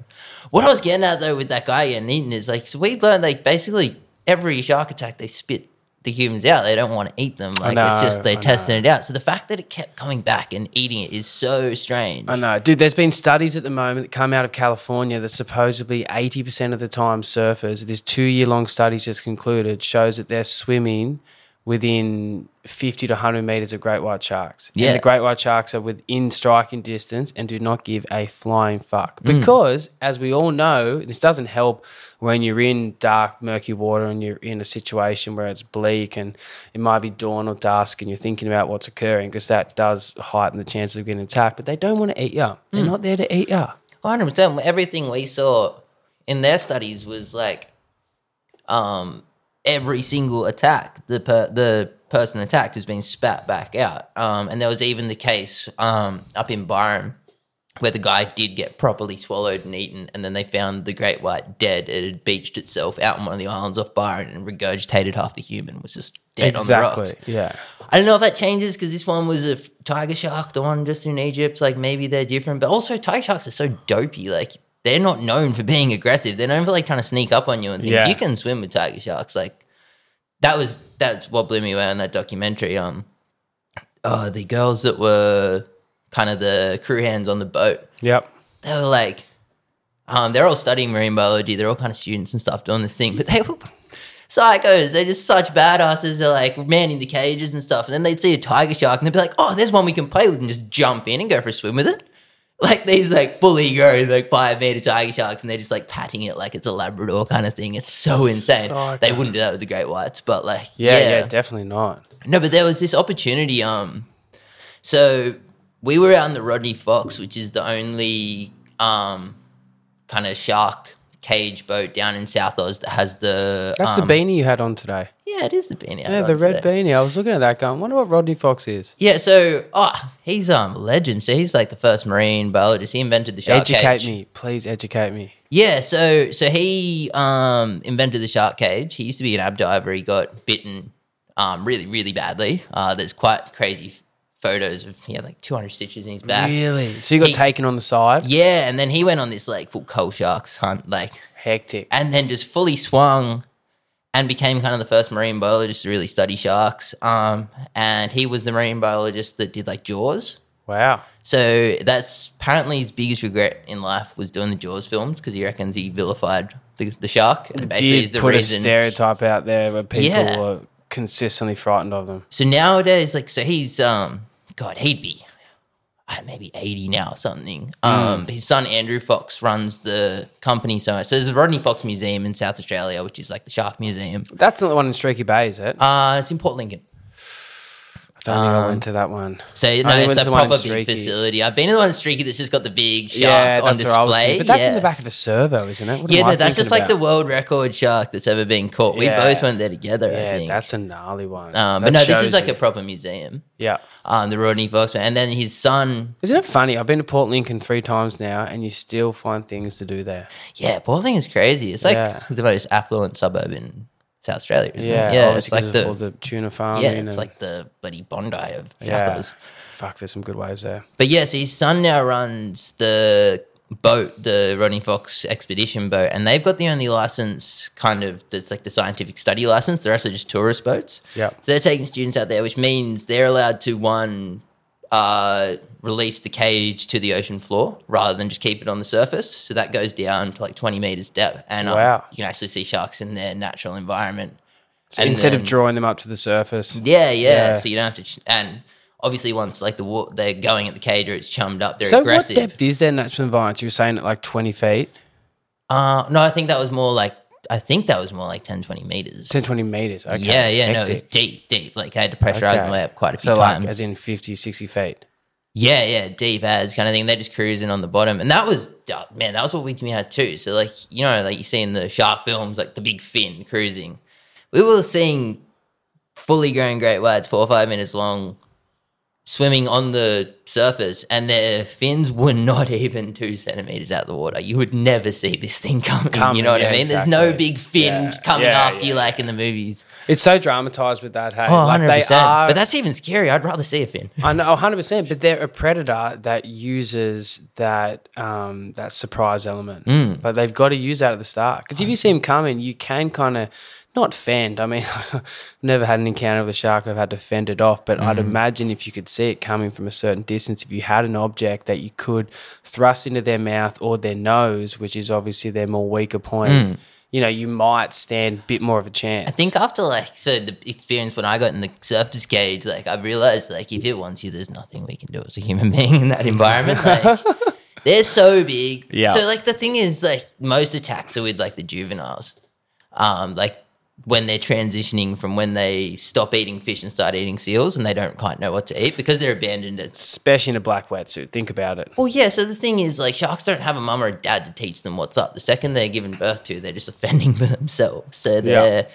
What I was getting at though with that guy getting eaten is like, so we learned like basically every shark attack they spit the humans out. They don't want to eat them. Like know, it's just they're testing it out. So the fact that it kept coming back and eating it is so strange. I know, dude. There's been studies at the moment that come out of California that supposedly 80% of the time surfers, this two year long study just concluded, shows that they're swimming within 50 to 100 meters of great white sharks. Yeah. And the great white sharks are within striking distance and do not give a flying fuck. Mm. Because, as we all know, this doesn't help when you're in dark, murky water and you're in a situation where it's bleak and it might be dawn or dusk and you're thinking about what's occurring because that does heighten the chances of getting attacked. But they don't want to eat you. They're Mm. not there to eat you. hundred percent. Everything we saw in their studies was like, um, every single attack the per- the person attacked has been spat back out. Um, and there was even the case um up in Byron where the guy did get properly swallowed and eaten, and then they found the great white dead. It had beached itself out on one of the islands off Byron and regurgitated half the human was just dead on the rocks. Yeah. I don't know if that changes because this one was a f- tiger shark, the one just in Egypt. Like maybe they're different, but also tiger sharks are so dopey. Like they're not known for being aggressive. They're known for like trying to sneak up on you and things. Yeah. You can swim with tiger sharks. Like that was that's what blew me away on that documentary. Um, oh, the girls that were kind of the crew hands on the boat Yep. they were like, um, they're all studying marine biology. They're all kind of students and stuff doing this thing, but they were psychos. They're just such badasses. They're like manning the cages and stuff. And then they'd see a tiger shark and they'd be like, oh, there's one we can play with and just jump in and go for a swim with it. Like these like fully grown like five meter tiger sharks and they're just like patting it like it's a Labrador kind of thing. It's so insane. They wouldn't do that with the great whites, but like Yeah, yeah, definitely not. no, but there was this opportunity. Um, so we were out in the Rodney Fox, which is the only um kind of shark cage boat down in South Oz that has the. That's um, the beanie you had on today. Yeah, it is the beanie. Yeah, the red today. beanie. I was looking at that going, wonder what Rodney Fox is. Yeah, so oh, he's um a legend. So he's like the first marine biologist. He invented the shark cage. educate cage. me. Please educate me. Yeah, so so he um invented the shark cage. He used to be an ab diver. He got bitten um really really badly. Uh, there's quite crazy photos of he had like 200 stitches in his back. Really? So you got He- taken on the side? Yeah, and then he went on this like full coal sharks hunt, like, Hectic. and then just fully swung and became kind of the first marine biologist to really study sharks. Um, and he was the marine biologist that did like Jaws. Wow. So that's apparently his biggest regret in life was doing the Jaws films because he reckons he vilified the, the shark. And basically, is the put reason. a stereotype out there where people Yeah. were consistently frightened of them. So nowadays, like, so he's um, God, he'd be maybe eighty now or something. Um, his son Andrew Fox runs the company. So, so there's the Rodney Fox Museum in South Australia, which is like the Shark Museum. That's not the one in Streaky Bay, is it? Uh, it's in Port Lincoln. I don't think I um, went to that one. So no, only went it's to a the one in proper big Streaky. facility. I've been to the one in Streaky that's just got the big shark yeah, on that's where I was display. thinking. But that's in Yeah. the back of a servo, isn't it? What Yeah, I no, that's thinking just like the about? world record shark that's ever been caught. We both went there together. I Yeah, think. that's a gnarly one. um, That but no, this shows is like you. a proper museum. Yeah. Um, the Rodney Foxman, and then his son. Isn't it funny? I've been to Port Lincoln three times now, and you still find things to do there. Yeah, Port is crazy. It's like Yeah. the most affluent suburb in South Australia. Isn't Yeah, it? yeah. It's like the, the tuna farming. yeah, and, it's like the bloody Bondi of South yeah. Fuck, there's some good waves there. But yeah, so his son now runs the boat, the Rodney Fox expedition boat, and they've got the only license kind of that's like the scientific study license. The rest are just tourist boats. Yeah. So they're taking students out there, which means they're allowed to one uh, release the cage to the ocean floor rather than just keep it on the surface. So that goes down to like 20 meters depth, and um, Wow. you can actually see sharks in their natural environment. So And instead of drawing them up to the surface, Yeah, yeah. Yeah. So you don't have to, and obviously once like the they're going at the cage or it's chummed up, they're so aggressive. what depth is their natural environment? You were saying at like 20 feet, Uh, no, I think that was more like I think that was more like 10, 20 meters. 10, 20 meters. Okay. yeah, yeah, no, it was hectic. deep, deep. Like I had to pressurize Okay. my way up quite a few So like times. as in 50, 60 feet. Yeah, yeah, deep as kind of thing. They're just cruising on the bottom, and that was uh, man, that was what we had too. So like you know, like you see in the shark films, like the big fin cruising. We were seeing fully grown great whites, four or five minutes long, swimming on the surface, and their fins were not even two centimeters out of the water. You would never see this thing coming. Coming, you know what yeah, I mean? There's no big fin Yeah, coming yeah, after you like in the movies. It's so dramatized with that. Hey, Oh, like 100%. they are. but that's even scary. I'd rather see a fin. I know, hundred percent. But they're a predator that uses that um, that surprise element. Mm. But they've got to use that at the start because if you see them coming, you can kind of not fend. I mean, I've never had an encounter with a shark. I've had to fend it off. But Mm. I'd imagine if you could see it coming from a certain distance, if you had an object that you could thrust into their mouth or their nose, which is obviously their more weaker point. You know, you might stand a bit more of a chance. Mm. I think after like so the experience when I got in the surface cage, like I realized like if it wants you, there's nothing we can do as a human being in that environment. Like they're so big. Yeah. So like the thing is like most attacks are with like the juveniles. Um, like when they're transitioning from when they stop eating fish and start eating seals and they don't quite know what to eat because they're abandoned at especially in a black wetsuit. Think about it. well, yeah. So the thing is, like, sharks don't have a mum or a dad to teach them what's up. The second they're given birth to, they're just offending themselves. So they're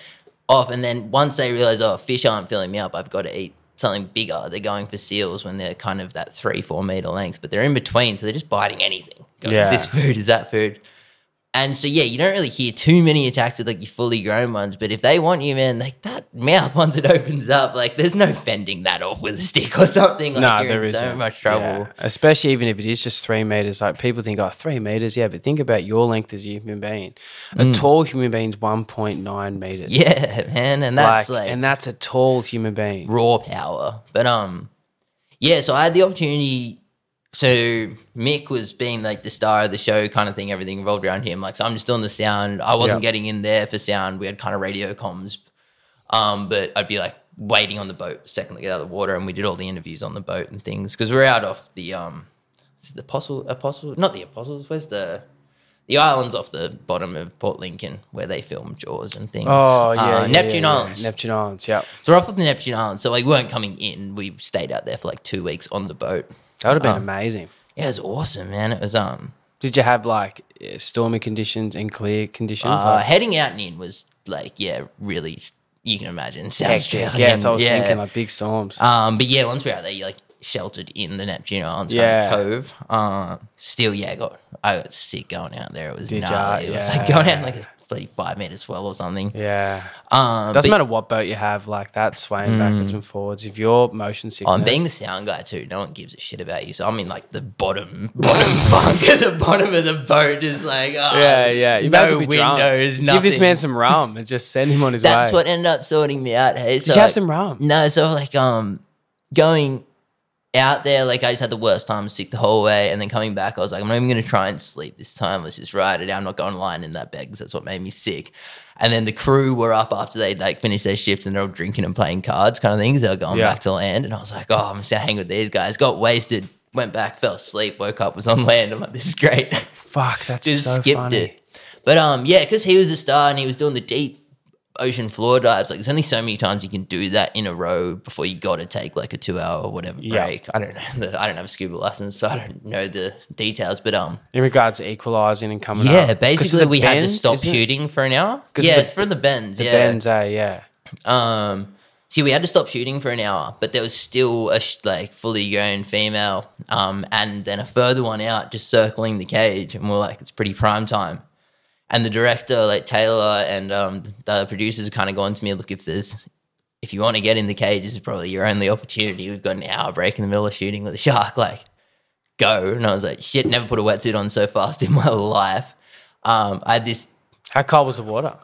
off. And then once they realize, oh, fish aren't filling me up, I've got to eat something bigger. They're going for seals when they're kind of that three, four meter length, but they're in between, so they're just biting anything. Going, Yeah. Is this food? Is that food? And so yeah, you don't really hear too many attacks with like your fully grown ones, but if they want you, man, like that mouth once it opens up, like there's no fending that off with a stick or something. Like no, you're there in so isn't. much trouble. Yeah. Especially even if it is just three meters. Like people think, oh, three meters, yeah, but think about your length as a human being. A tall human being's one point nine meters. Mm. Yeah, man, and that's like, and that's a tall human being. raw power. But um, yeah. So I had the opportunity. So Mick was being like the star of the show, kind of thing. Everything revolved around him. Like, so I'm just doing the sound. I wasn't Yeah. getting in there for sound. We had kind of radio comms. Um, but I'd be like waiting on the boat, second to get out of the water, and we did all the interviews on the boat and things because we're out off the um, is it the apostle, apostle, not the apostles. Where's the the islands off the bottom of Port Lincoln where they film Jaws and things. Oh yeah, Uh, yeah, Neptune yeah, yeah. Islands. Neptune Islands. Yeah, So we're off of the Neptune Islands. So like, we weren't coming in. We stayed out there for like two weeks on the boat. That would have been um, amazing. Yeah, it was awesome, man. It was um. Did you have like stormy conditions and clear conditions? Uh, like? Heading out and in was like yeah, really. You can imagine South Australia. Yeah, yeah, I was yeah. thinking like big storms. Um, but yeah, once we're out there, you like sheltered in the Neptune Islands yeah. Cove. Um, still, yeah, got I got sick going out there. It was Did gnarly. You, yeah. It was like going out in like this 35 meters swell or something. Yeah. Um, Doesn't but, matter what boat you have, like that swaying mm, backwards and forwards. If you're motion sickness. I'm being the sound guy too. No one gives a shit about you. So I'm in like the bottom, bottom bunker, the bottom of the boat is like, oh, yeah, yeah. You no windows, nothing. Give this man some rum and just send him on his That's way. That's what ended up sorting me out. Hey, so Did you like, have some rum? No. So like, um, going out there, like I just had the worst time sick the whole way, and then coming back, I was like, I'm not even gonna try and sleep this time. Let's just ride it out. I'm not going lying in that bed because that's what made me sick. And then the crew were up after they like finished their shift and they're all drinking and playing cards, kind of things. They were going Yeah. back to land, and I was like, oh, I'm just gonna hang with these guys. Got wasted, went back, fell asleep, woke up, was on land. I'm like, this is great. Fuck, that's just so skipped funny. it. But um, yeah, because he was a star and he was doing the deep ocean floor dives. Like, there's only so many times you can do that in a row before you got to take like a two hour or whatever Yeah. break. I don't know. The, I don't have a scuba license, so I don't know the details. But um, In regards to equalizing and coming up. yeah, of basically we had to stop shooting for an hour. Yeah, the- it's for the bends. The yeah, bends, eh? Yeah. um, see, we had to stop shooting for an hour, but there was still a sh- like fully grown female, um, and then a further one out just circling the cage, and we're like, it's pretty prime time. And the director, like Taylor, and um, the producers, kind of going to me, look, if there's, if you want to get in the cage, this is probably your only opportunity. We've got an hour break in the middle of shooting with a shark, like, go. And I was like, shit, never put a wetsuit on so fast in my life. Um, I had this, How cold was the water?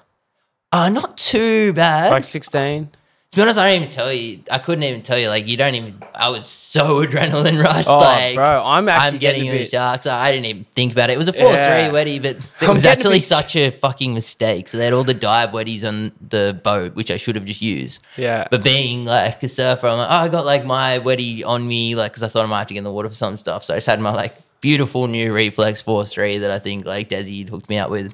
uh, not too bad. Like 16? Be honest, I don't even tell you. I couldn't even tell you. Like, you don't even. I was so adrenaline rushed. Oh, like, bro, I'm actually I'm getting getting a bit- shark. So I didn't even think about it. It was a four Yeah. three wetty, but it I'm was getting a actually bit- such a fucking mistake. So they had all the dive wetties on the boat, which I should have just used. Yeah. But being like a surfer, I'm like, oh, I got like my wetty on me, like, because I thought I might have to get in the water for some stuff. So I just had my like beautiful new reflex four three that I think like Desi had hooked me up with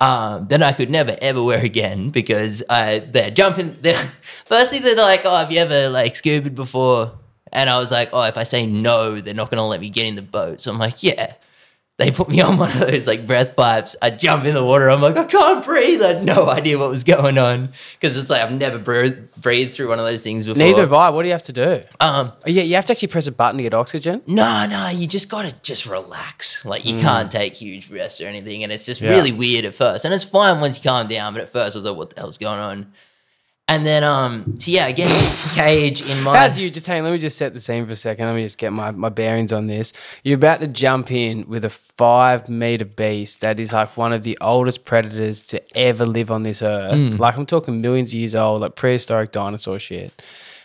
um, then I could never ever wear again because uh, they're jumping. They're, firstly, they're like, "Oh, have you ever like scuba before?" And I was like, oh, if I say no, they're not going to let me get in the boat. So I'm like, yeah. They put me on one of those like breath pipes. I jump in the water. I'm like, I can't breathe. I had no idea what was going on because it's like I've never breathed, breathed through one of those things before. Neither have I. What do you have to do? Um, Oh, yeah, you have to actually press a button to get oxygen. no, no, you just gotta just relax. Like you can't take huge breaths or anything, and it's just Mm. Yeah. really weird at first. And it's fine once you calm down, but at first I was like, "What the hell's going on?" And then, um, so yeah, I get this cage in my. As you just hang, let me just set the scene for a second. Let me just get my, my bearings on this. You're about to jump in with a five meter beast that is like one of the oldest predators to ever live on this earth. Like I'm talking millions of years old, like prehistoric dinosaur shit.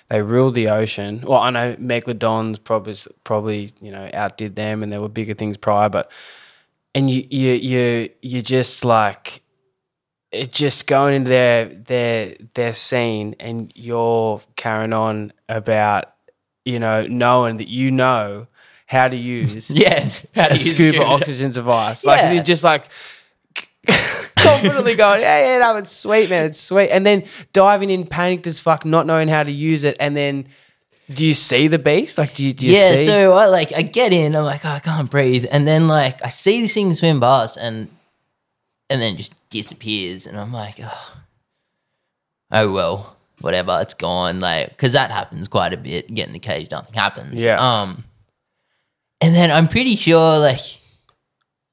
They ruled the ocean. Well, I know megalodons probably probably you know outdid them, and there were bigger things prior. But and you you you you just like it just going into their their their scene and you're carrying on about you know knowing that you know how to use yeah, how do a scuba- oxygen device. Like Yeah. you're just like confidently going yeah yeah no it's sweet man it's sweet and then diving in panicked as fuck not knowing how to use it and then do you see the beast? Like do you, do you yeah, see? so I like I get in, I'm like, oh, I can't breathe, and then like I see this thing swim past, and and then just disappears, and I'm like, oh, oh well, whatever, it's gone, like because that happens quite a bit. Get in the cage, nothing happens. Yeah. Um, and then I'm pretty sure like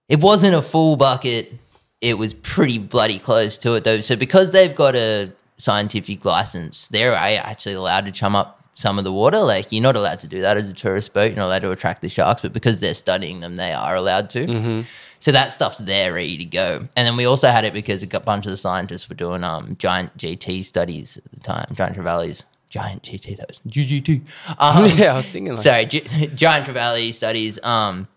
it wasn't a full bucket. It was pretty bloody close to it though. So because they've got a scientific license, they're actually allowed to chum up some of the water. Like you're not allowed to do that as a tourist boat. You're not allowed to attract the sharks, but because they're studying them, they are allowed to. So that stuff's there ready to go. And then we also had it because a bunch of the scientists were doing um giant GT studies at the time, giant trevallies. Giant GT, that was GGT. Um, yeah I was singing like sorry, gi- giant trevally studies um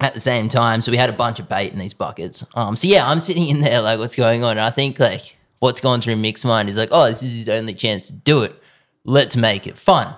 at the same time. So we had a bunch of bait in these buckets. Um, so yeah, I'm sitting in there like, what's going on? And I think like what's going through Mick's mind is like, oh, this is his only chance to do it. Let's make it fun.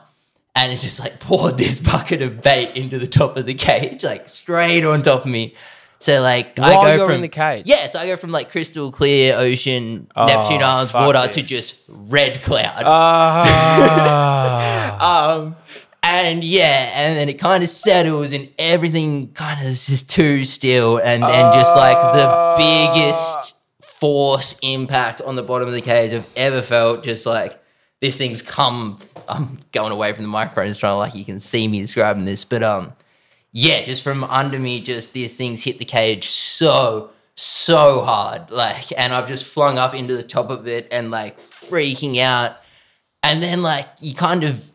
And it's just like poured this bucket of bait into the top of the cage, like straight on top of me. So like I go from in the cage? yeah, so I go from like crystal clear ocean, Neptune Islands water to just red cloud. Ah. Um, and yeah, and then it kind of settles, and everything kind of is just too still, and then just like the biggest force impact on the bottom of the cage I've ever felt. Just like this thing's come. I'm going away from the microphone, just trying to like you can see me describing this, but um, yeah, just from under me, just these things hit the cage so so hard, like, and I've just flung up into the top of it and like freaking out, and then like you kind of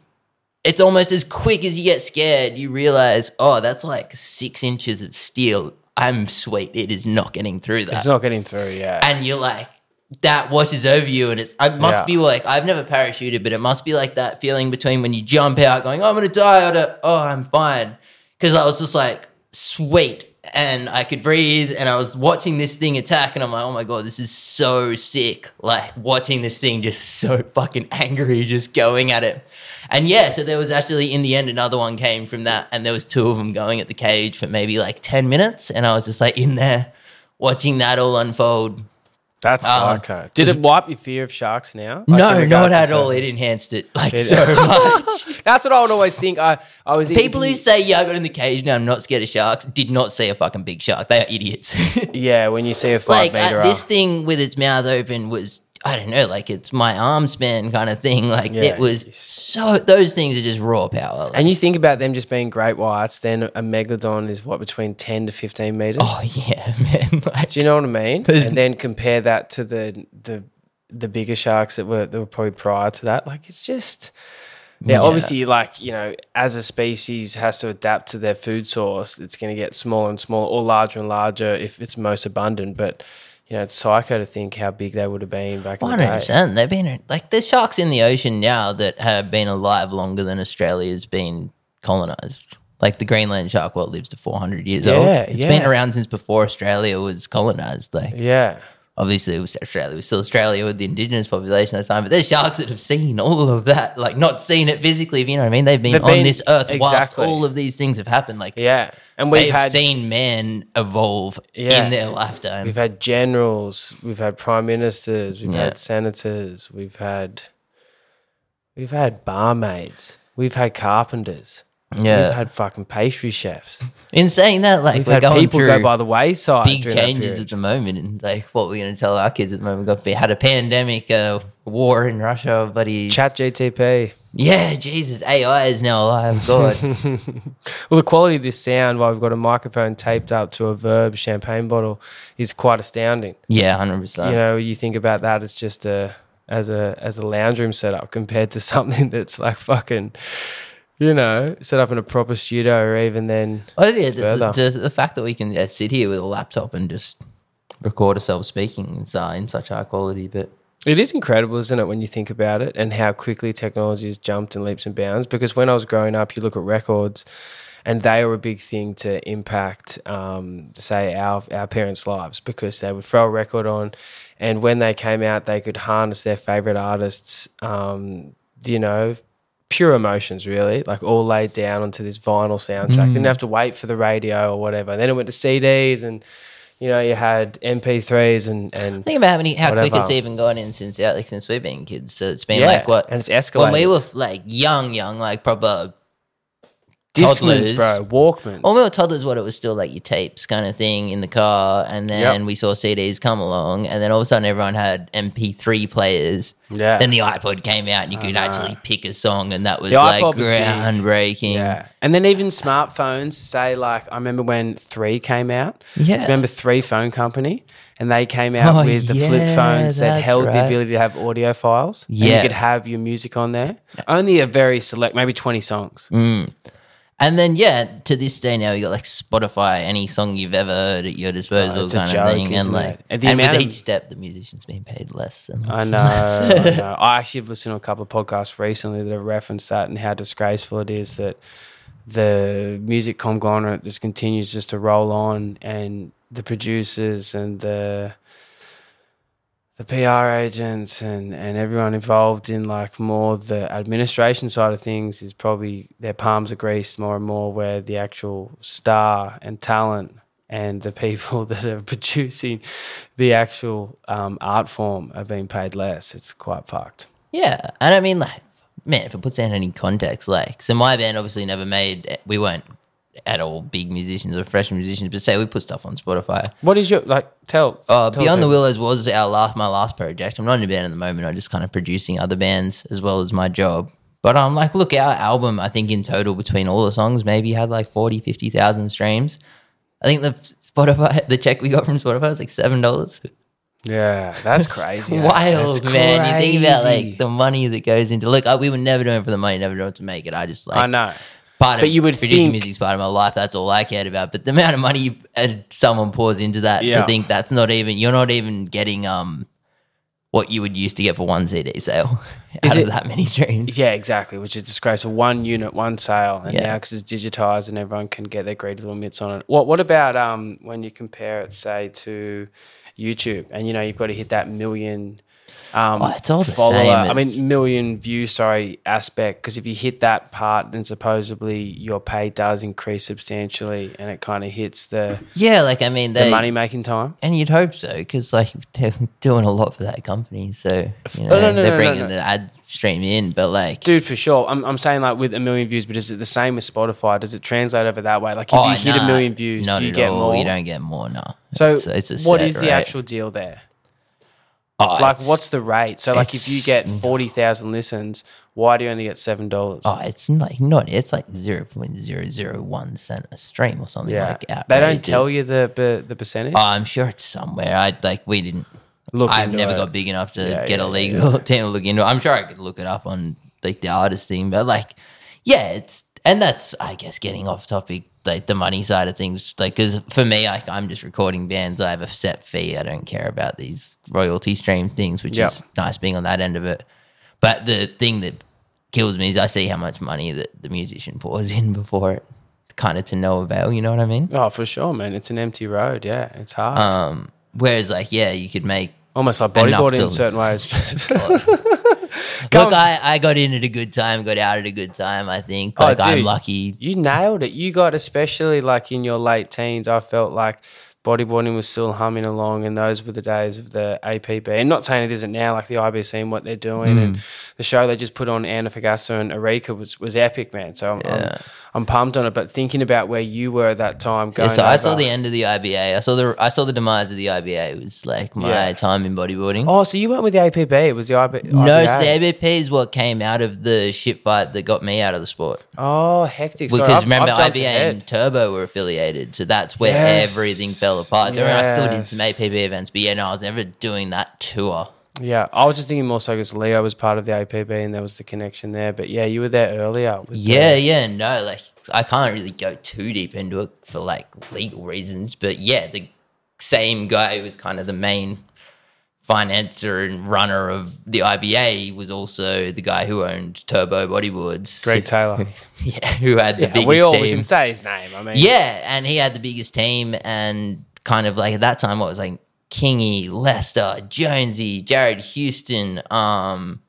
it's almost as quick as you get scared, you realize, oh, that's like six inches of steel. I'm sweet. It is not getting through that. it's not getting through yeah and you're like, that washes over you. And it's, it must Yeah. be like, I've never parachuted, but it must be like that feeling between when you jump out going, oh, I'm going to die, or oh, I'm fine. Cause I was just like, sweet. And I could breathe and I was watching this thing attack and I'm like, oh my God, this is so sick. Like watching this thing just so fucking angry, just going at it. And yeah, so there was actually in the end another one came from that, and there was two of them going at the cage for maybe like ten minutes, and I was just like in there watching that all unfold. That's Um, psycho. Did it wipe your fear of sharks now? Like, in no, regards not to at all. It enhanced it like It- so much. That's what I would always think. I, I was People who say, "Yeah, I got in the cage now. I'm not scared of sharks," did not see a fucking big shark. They are idiots. yeah, when you see a five like meter, uh, this thing with its mouth open was I don't know, like it's my arm span kind of thing. Like Yeah. it was so. Those things are just raw power. Like, and you think about them just being great whites, then a megalodon is what between ten to fifteen meters. oh yeah, man. Like, Do you know what I mean? And then compare that to the the the bigger sharks that were that were probably prior to that. Like it's just yeah, Yeah. obviously like, you know, as a species has to adapt to their food source, it's gonna get smaller and smaller or larger and larger if it's most abundant. But you know, it's psycho to think how big they would have been back in One the hundred percent. They've been like there's sharks in the ocean now that have been alive longer than Australia's been colonized. Like the Greenland shark, what lives to four hundred years old. Yeah, It's been around since before Australia was colonized. Like Yeah. Obviously it was Australia, it was still Australia with the indigenous population at the time. But there's sharks that have seen all of that, like not seen it physically. If you know what I mean, they've been They've on been- this earth whilst exactly. all of these things have happened. Like Yeah. And we've had seen man evolve Yeah. in their lifetime. We've had generals, we've had prime ministers, we've Yeah. had senators, we've had we've had barmaids. We've had carpenters. Yeah. We've had fucking pastry chefs. In saying that, like We've we're had going people through go by the wayside. big during that changes period. at the moment, and like what we're going to tell our kids at the moment. We got we had a pandemic, a war in Russia, buddy. Chat GTP. yeah, Jesus, AI is now alive. God, Well, the quality of this sound, while we've got a microphone taped up to a Veuve champagne bottle, is quite astounding. yeah, hundred percent. you know, you think about that as just a as a as a lounge room setup compared to something that's like fucking, you know, set up in a proper studio or even then. Oh, yeah, the, the, the, fact that we can uh, sit here with a laptop and just record ourselves speaking is uh, in such high quality, but It is incredible, isn't it, when you think about it and how quickly technology has jumped in leaps and bounds. Because when I was growing up, you look at records, and they were a big thing to impact, um, say, our our parents' lives because they would throw a record on, and when they came out, they could harness their favorite artists, um, you know, pure emotions, really, like all laid down onto this vinyl soundtrack. Didn't mm. have to wait for the radio or whatever. And then it went to CDs and. You know, you had MP3s and, and think about how many how quick it's even gone in since yeah, like since we've been kids. So it's been Yeah, like what and it's escalated. when we were like young, young, like proper Discmans, toddlers. bro, Walkmans. When we were toddlers, what it was still like your tapes kind of thing in the car, and then Yep. we saw CDs come along, and then all of a sudden everyone had MP3 players. Yeah. Then the iPod came out, and you could know. actually pick a song, and that was The like iPod was big. groundbreaking. yeah, and then even smartphones. Say like, I remember when three came out. Yeah. remember three phone company, and they came out Oh, with the flip yeah, phones that that's held right. the ability to have audio files. and you could have your music on there. Only a very select, maybe twenty songs. Mm. And then yeah, to this day now you got like Spotify, any song you've ever heard at your oh, disposal Oh, it's a kind joke, of thing, and like? And with of- each step, the musician's being paid less and I less. know, I know. I actually have listened to a couple of podcasts recently that have referenced that and how disgraceful it is that the music conglomerate just continues just to roll on and the producers and the the PR agents and, and everyone involved in like more the administration side of things is probably their palms are greased more and more where the actual star and talent and the people that are producing the actual um, art form are being paid less. It's quite fucked. Yeah, and I mean, like, man, if it puts that in any context, like, so my band obviously never made, we weren't at all big musicians or fresh musicians, but say we put stuff on Spotify. What is your like? Tell. Uh, tell Beyond the. Willows was our last, my last project. I'm not in a band at the moment. I'm just kind of producing other bands as well as my job. But I'm like, look, our album, I think in total between all the songs, maybe had like 40, 50,000 streams. I think the Spotify, the check we got from Spotify was like $7. Yeah, that's crazy. eh? Wild, That's man. You think about like the money that goes into Look, uh, we were never doing it for the money, never doing it to make it. I just like I know. Part of But you would producing think- music's part of my life. That's all I cared about. But the amount of money you, uh, someone pours into that Yeah. to think that's not even you're not even getting um what you would used to get for one CD sale Is out it- of that many streams. Yeah, exactly. Which is disgraceful. One unit, one sale, and Yeah. now because it's digitized and everyone can get their greedy little mitts on it. What What about um when you compare it, say, to YouTube, and you know you've got to hit that million. Um, Oh, it's all the follower. same. I mean, million view. Sorry, aspect. Because if you hit that part, then supposedly your pay does increase substantially, and it kind of hits the Yeah, like I mean, the money making time. and you'd hope so because like they're doing a lot for that company, so you know, Oh, no, no, they're no, bringing the ad stream in. But like, Dude, for sure. I'm, I'm saying like with a million views, but is it the same with Spotify? Does it translate over that way? Like if oh, you hit nah, a million views, do you get all. more? You don't get more, no. So It's- it's what set is the actual deal there? Oh, Like what's the rate? So like if you get forty thousand listens, why do you only get seven dollars? Oh, it's like not. It's like zero point zero zero one cent a stream or something yeah, like that. they don't tell you the the, percentage. Oh, I'm sure it's somewhere. I like we didn't. Look I've never it. got big enough to Yeah, get yeah, a legal team to look into. it. I'm sure I could look it up on like the artist thing, but like, yeah, it's and that's I guess getting off topic, like the money side of things. Like, because for me, like I'm just recording bands. I have a set fee. I don't care about these royalty stream things, which Yep. is nice being on that end of it. But the thing that kills me is I see how much money that the musician pours in before it, kind of to no avail. You know what I mean? Oh, for sure, man. It's an empty road. Yeah, it's hard. Um, whereas, like, yeah, you could make. Almost like bodyboarding in certain ways. Look, I, I got in at a good time, got out at a good time. I think Oh, like I'm lucky. you nailed it. You got especially like in your late teens. I felt like bodyboarding was still humming along, and those were the days of the APB. And not saying it isn't now, like the IBC and what they're doing, and Mm. the show they just put on Antofagasta and Arica was was epic, man. So I'm, Yeah. I'm I'm pumped on it. But thinking about where you were at that time, Yeah, going, so I saw the end of the IBA. I saw the I saw the demise of the IBA. It was like my Yeah. time in bodyboarding. Oh, so you went with the APB? It was the IB, no, so the ABP is what came out of the shit fight that got me out of the sport. Oh, hectic! Sorry, Because I've- remember, I've IBA and Turbo were affiliated, so that's where Yes. everything fell apart. Worry, I still did some APB events, but yeah, no, I was never doing that tour. Yeah, I was just thinking more so because Leo was part of the APB and there was the connection there. But yeah, you were there earlier. With the- Yeah, yeah, no, like I can't really go too deep into it for like legal reasons, but yeah, the same guy who was kind of the main financer and runner of the IBA was also the guy who owned Turbo Bodyboards. Greg Taylor. yeah, who had the Yeah, biggest we all we team. can say his name. I mean, Yeah, and he had the biggest team, and kind of like at that time, what was like Kingy, Lester, Jonesy, Jared Houston, um,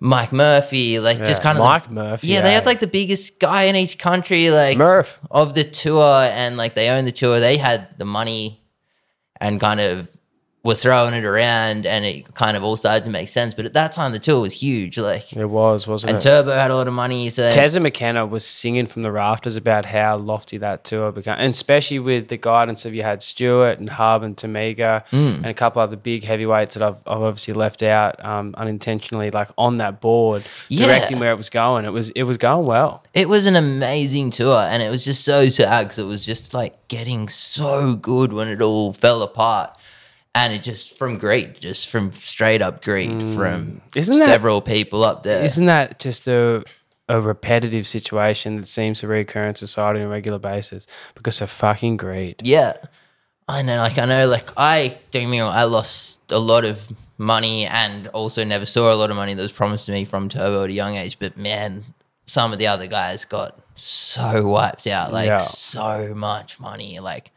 Mike Murphy, like just kind of Mike Murphy, Yeah, they eh? had like the biggest guy in each country, like Murph. of the tour, and like they owned the tour. They had the money, and kind of was throwing it around, and it kind of all started to make sense. But at that time, the tour was huge, like. It was, wasn't And it? And Turbo had a lot of money, so Tezza McKenna was singing from the rafters about how lofty that tour became, and especially with the guidance of you had Stewart and Hub and Tamega Mm. and a couple other big heavyweights that I've, I've obviously left out um, unintentionally, like on that board, Yeah. directing where it was going. It was it was going well. it was an amazing tour and it was just so sad because it was just like getting so good when it all fell apart and it just from greed just from straight up greed from Mm. Isn't that- several people up there Isn't that just a a repetitive situation that seems to recur in society on a regular basis because of fucking greed? yeah i know like i know like i don't get me i lost a lot of money and also never saw a lot of money that was promised to me from turbo at a young age but man some of the other guys got so wiped out like Yeah. so much money like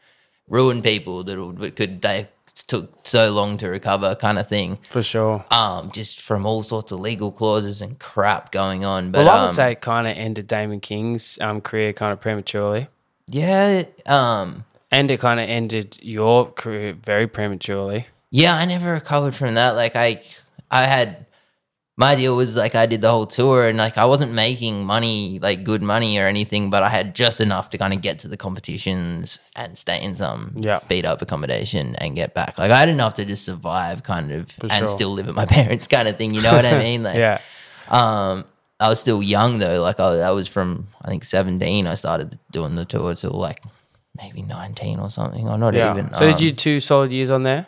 ruined people that would- could they took so long to recover kind of thing For sure. um just from all sorts of legal clauses and crap going on but Well, I would um, say it kind of ended Damon King's um, career kind of prematurely. yeah um And it kind of ended your career very prematurely. Yeah, I never recovered from that. Like I I had my deal was like I did the whole tour and like I wasn't making money, like good money or anything, but I had just enough to kind of get to the competitions and stay in some Yeah. beat up accommodation and get back. Like I had enough to just survive kind of and sure. still live at my parents kind of thing. You know what I mean? Like Yeah. um I was still young though. Like I, that was from I think seventeen. I started doing the tour till like maybe nineteen or something, or not Yeah. even. so did um, you two solid years on there?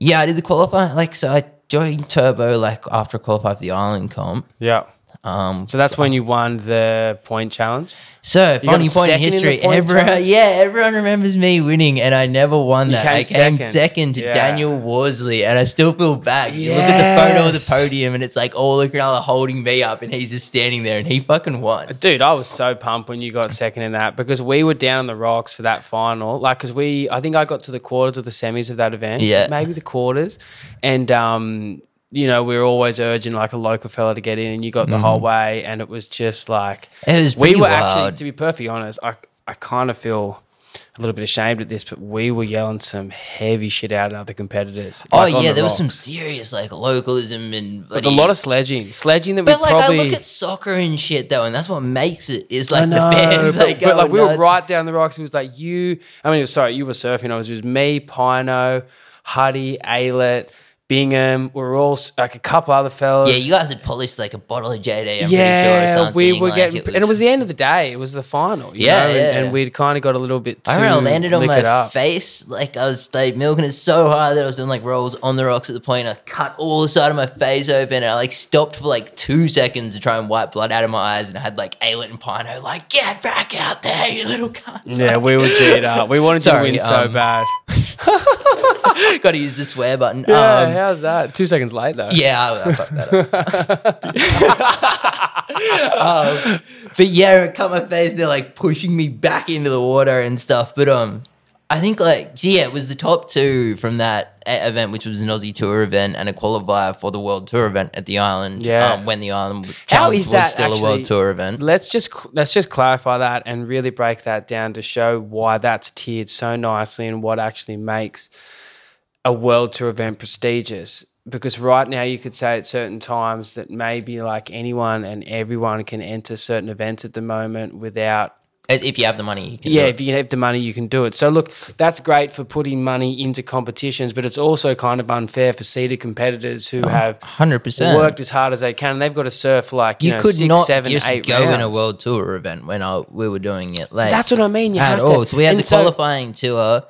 Yeah, I did the qualify. Like, so I joined Turbo like after I qualified for the Island comp. Yeah. Um, So that's when you won the point challenge. so got funny point in second in history. everyone, challenge? yeah, everyone remembers me winning, and I never won that. came I came second. second, to Yeah. Daniel Worsley, and I still feel bad. You look at the photo of the podium, and it's like all the crowd are holding me up, and he's just standing there, and he fucking won. Dude, I was so pumped when you got second in that because we were down on the rocks for that final. Like, because we, I think I got to the quarters of the semis of that event. Yeah. Maybe the quarters. And, um, you know, we were always urging like a local fella to get in, and you got the whole way. And it was just like, Mm-hmm. It was we were actually, to be perfectly honest, I, I kind of feel a little bit ashamed at this, but we were yelling some heavy shit out at other competitors. Oh like, yeah, the there was some serious like localism and With a lot of sledging, sledging that we probably. But like probably. I look at soccer and shit though, and that's what makes it is like know, the fans but, like but, like we were right down the rocks. It was like you. I mean, sorry, you were surfing. I was. It was me, Pino, Huddy, Aylett, Bingham. We were all like a couple other fellas. Yeah, you guys had polished like a bottle of JD. I'm pretty sure, or yeah, we were like, getting, and it was the end of the day. It was the final. you Yeah, know, and- yeah. and, we'd kind of got a little bit. Too I remember I landed on my face, like I was like milking it so hard that I was doing like rolls on the rocks at the point. I cut all the side of my face open. And I like stopped for like two seconds to try and wipe blood out of my eyes, and I had like Aylett and Pino like, "Get back out there, you little cunt!" Yeah, we were G'd up. We wanted Sorry, to win so um, bad. Got to use the swear button. Yeah, um, how's that? Two seconds late though. Yeah, I, I fucked that up. um, but yeah, it cut my face. They're like pushing me back into the water and stuff. But um, I think like yeah, it was the top two from that event, which was an Aussie Tour event and a qualifier for the World Tour event at the island. Yeah. um, when the island How challenge is was that still a World Tour event. Let's just let's just clarify that and really break that down to show why that's tiered so nicely and what actually makes a world tour event prestigious. Because right now you could say at certain times that maybe like anyone and everyone can enter certain events at the moment without If you have the money, you can yeah, if you have the money, you can do it. So look, that's great for putting money into competitions, but it's also kind of unfair for seeded competitors Oh, who have 100%. worked as hard as they can. and They've got to surf like you, you know, could six, not seven, just eight go in a world tour event when I, we were doing it late. That's what I mean. You at all. to. So we had the so- qualifying tour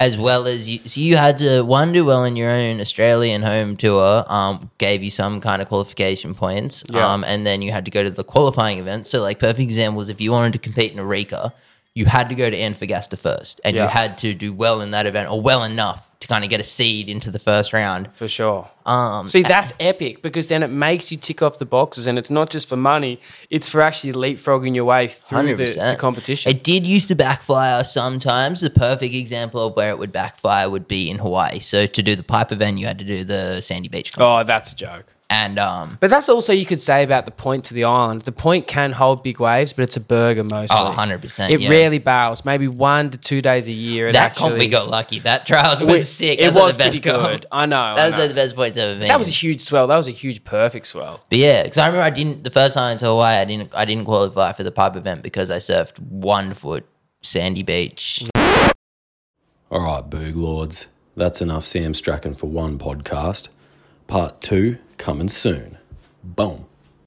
as well as you. So you had to one do well in your own Australian home tour. Um, gave you some kind of qualification points. Yeah. Um, and then you had to go to the qualifying event. So like perfect example was if you wanted to compete in Arica, you had to go to Antofagasta first, and Yeah. you had to do well in that event or well enough to kind of get a seed into the first round. for sure. Um, See, that's epic because then it makes you tick off the boxes, and it's not just for money; it's for actually leapfrogging your way through the, the competition. It did used to backfire sometimes. The perfect example of where it would backfire would be in Hawaii. So to do the pipe event, you had to do the Sandy Beach. Comp. oh, that's a joke. And um, But that's also you could say about the point to the island. The point can hold big waves, but it's a burger mostly. Oh, 100%, It yeah. rarely barrels. Maybe one to two days a year. It that actually, comp we got lucky. That trials We- was sick. It Those was the best pretty comp. good. I know. That I was know. like the best points ever been. That was a huge swell. That was a huge perfect swell. But yeah, because I remember I didn't the first time I went to Hawaii, I didn't I didn't qualify for the pipe event because I surfed one foot sandy beach. All right, Boog Lords, that's enough Sam Strachan for one podcast. Part two coming soon. Boom.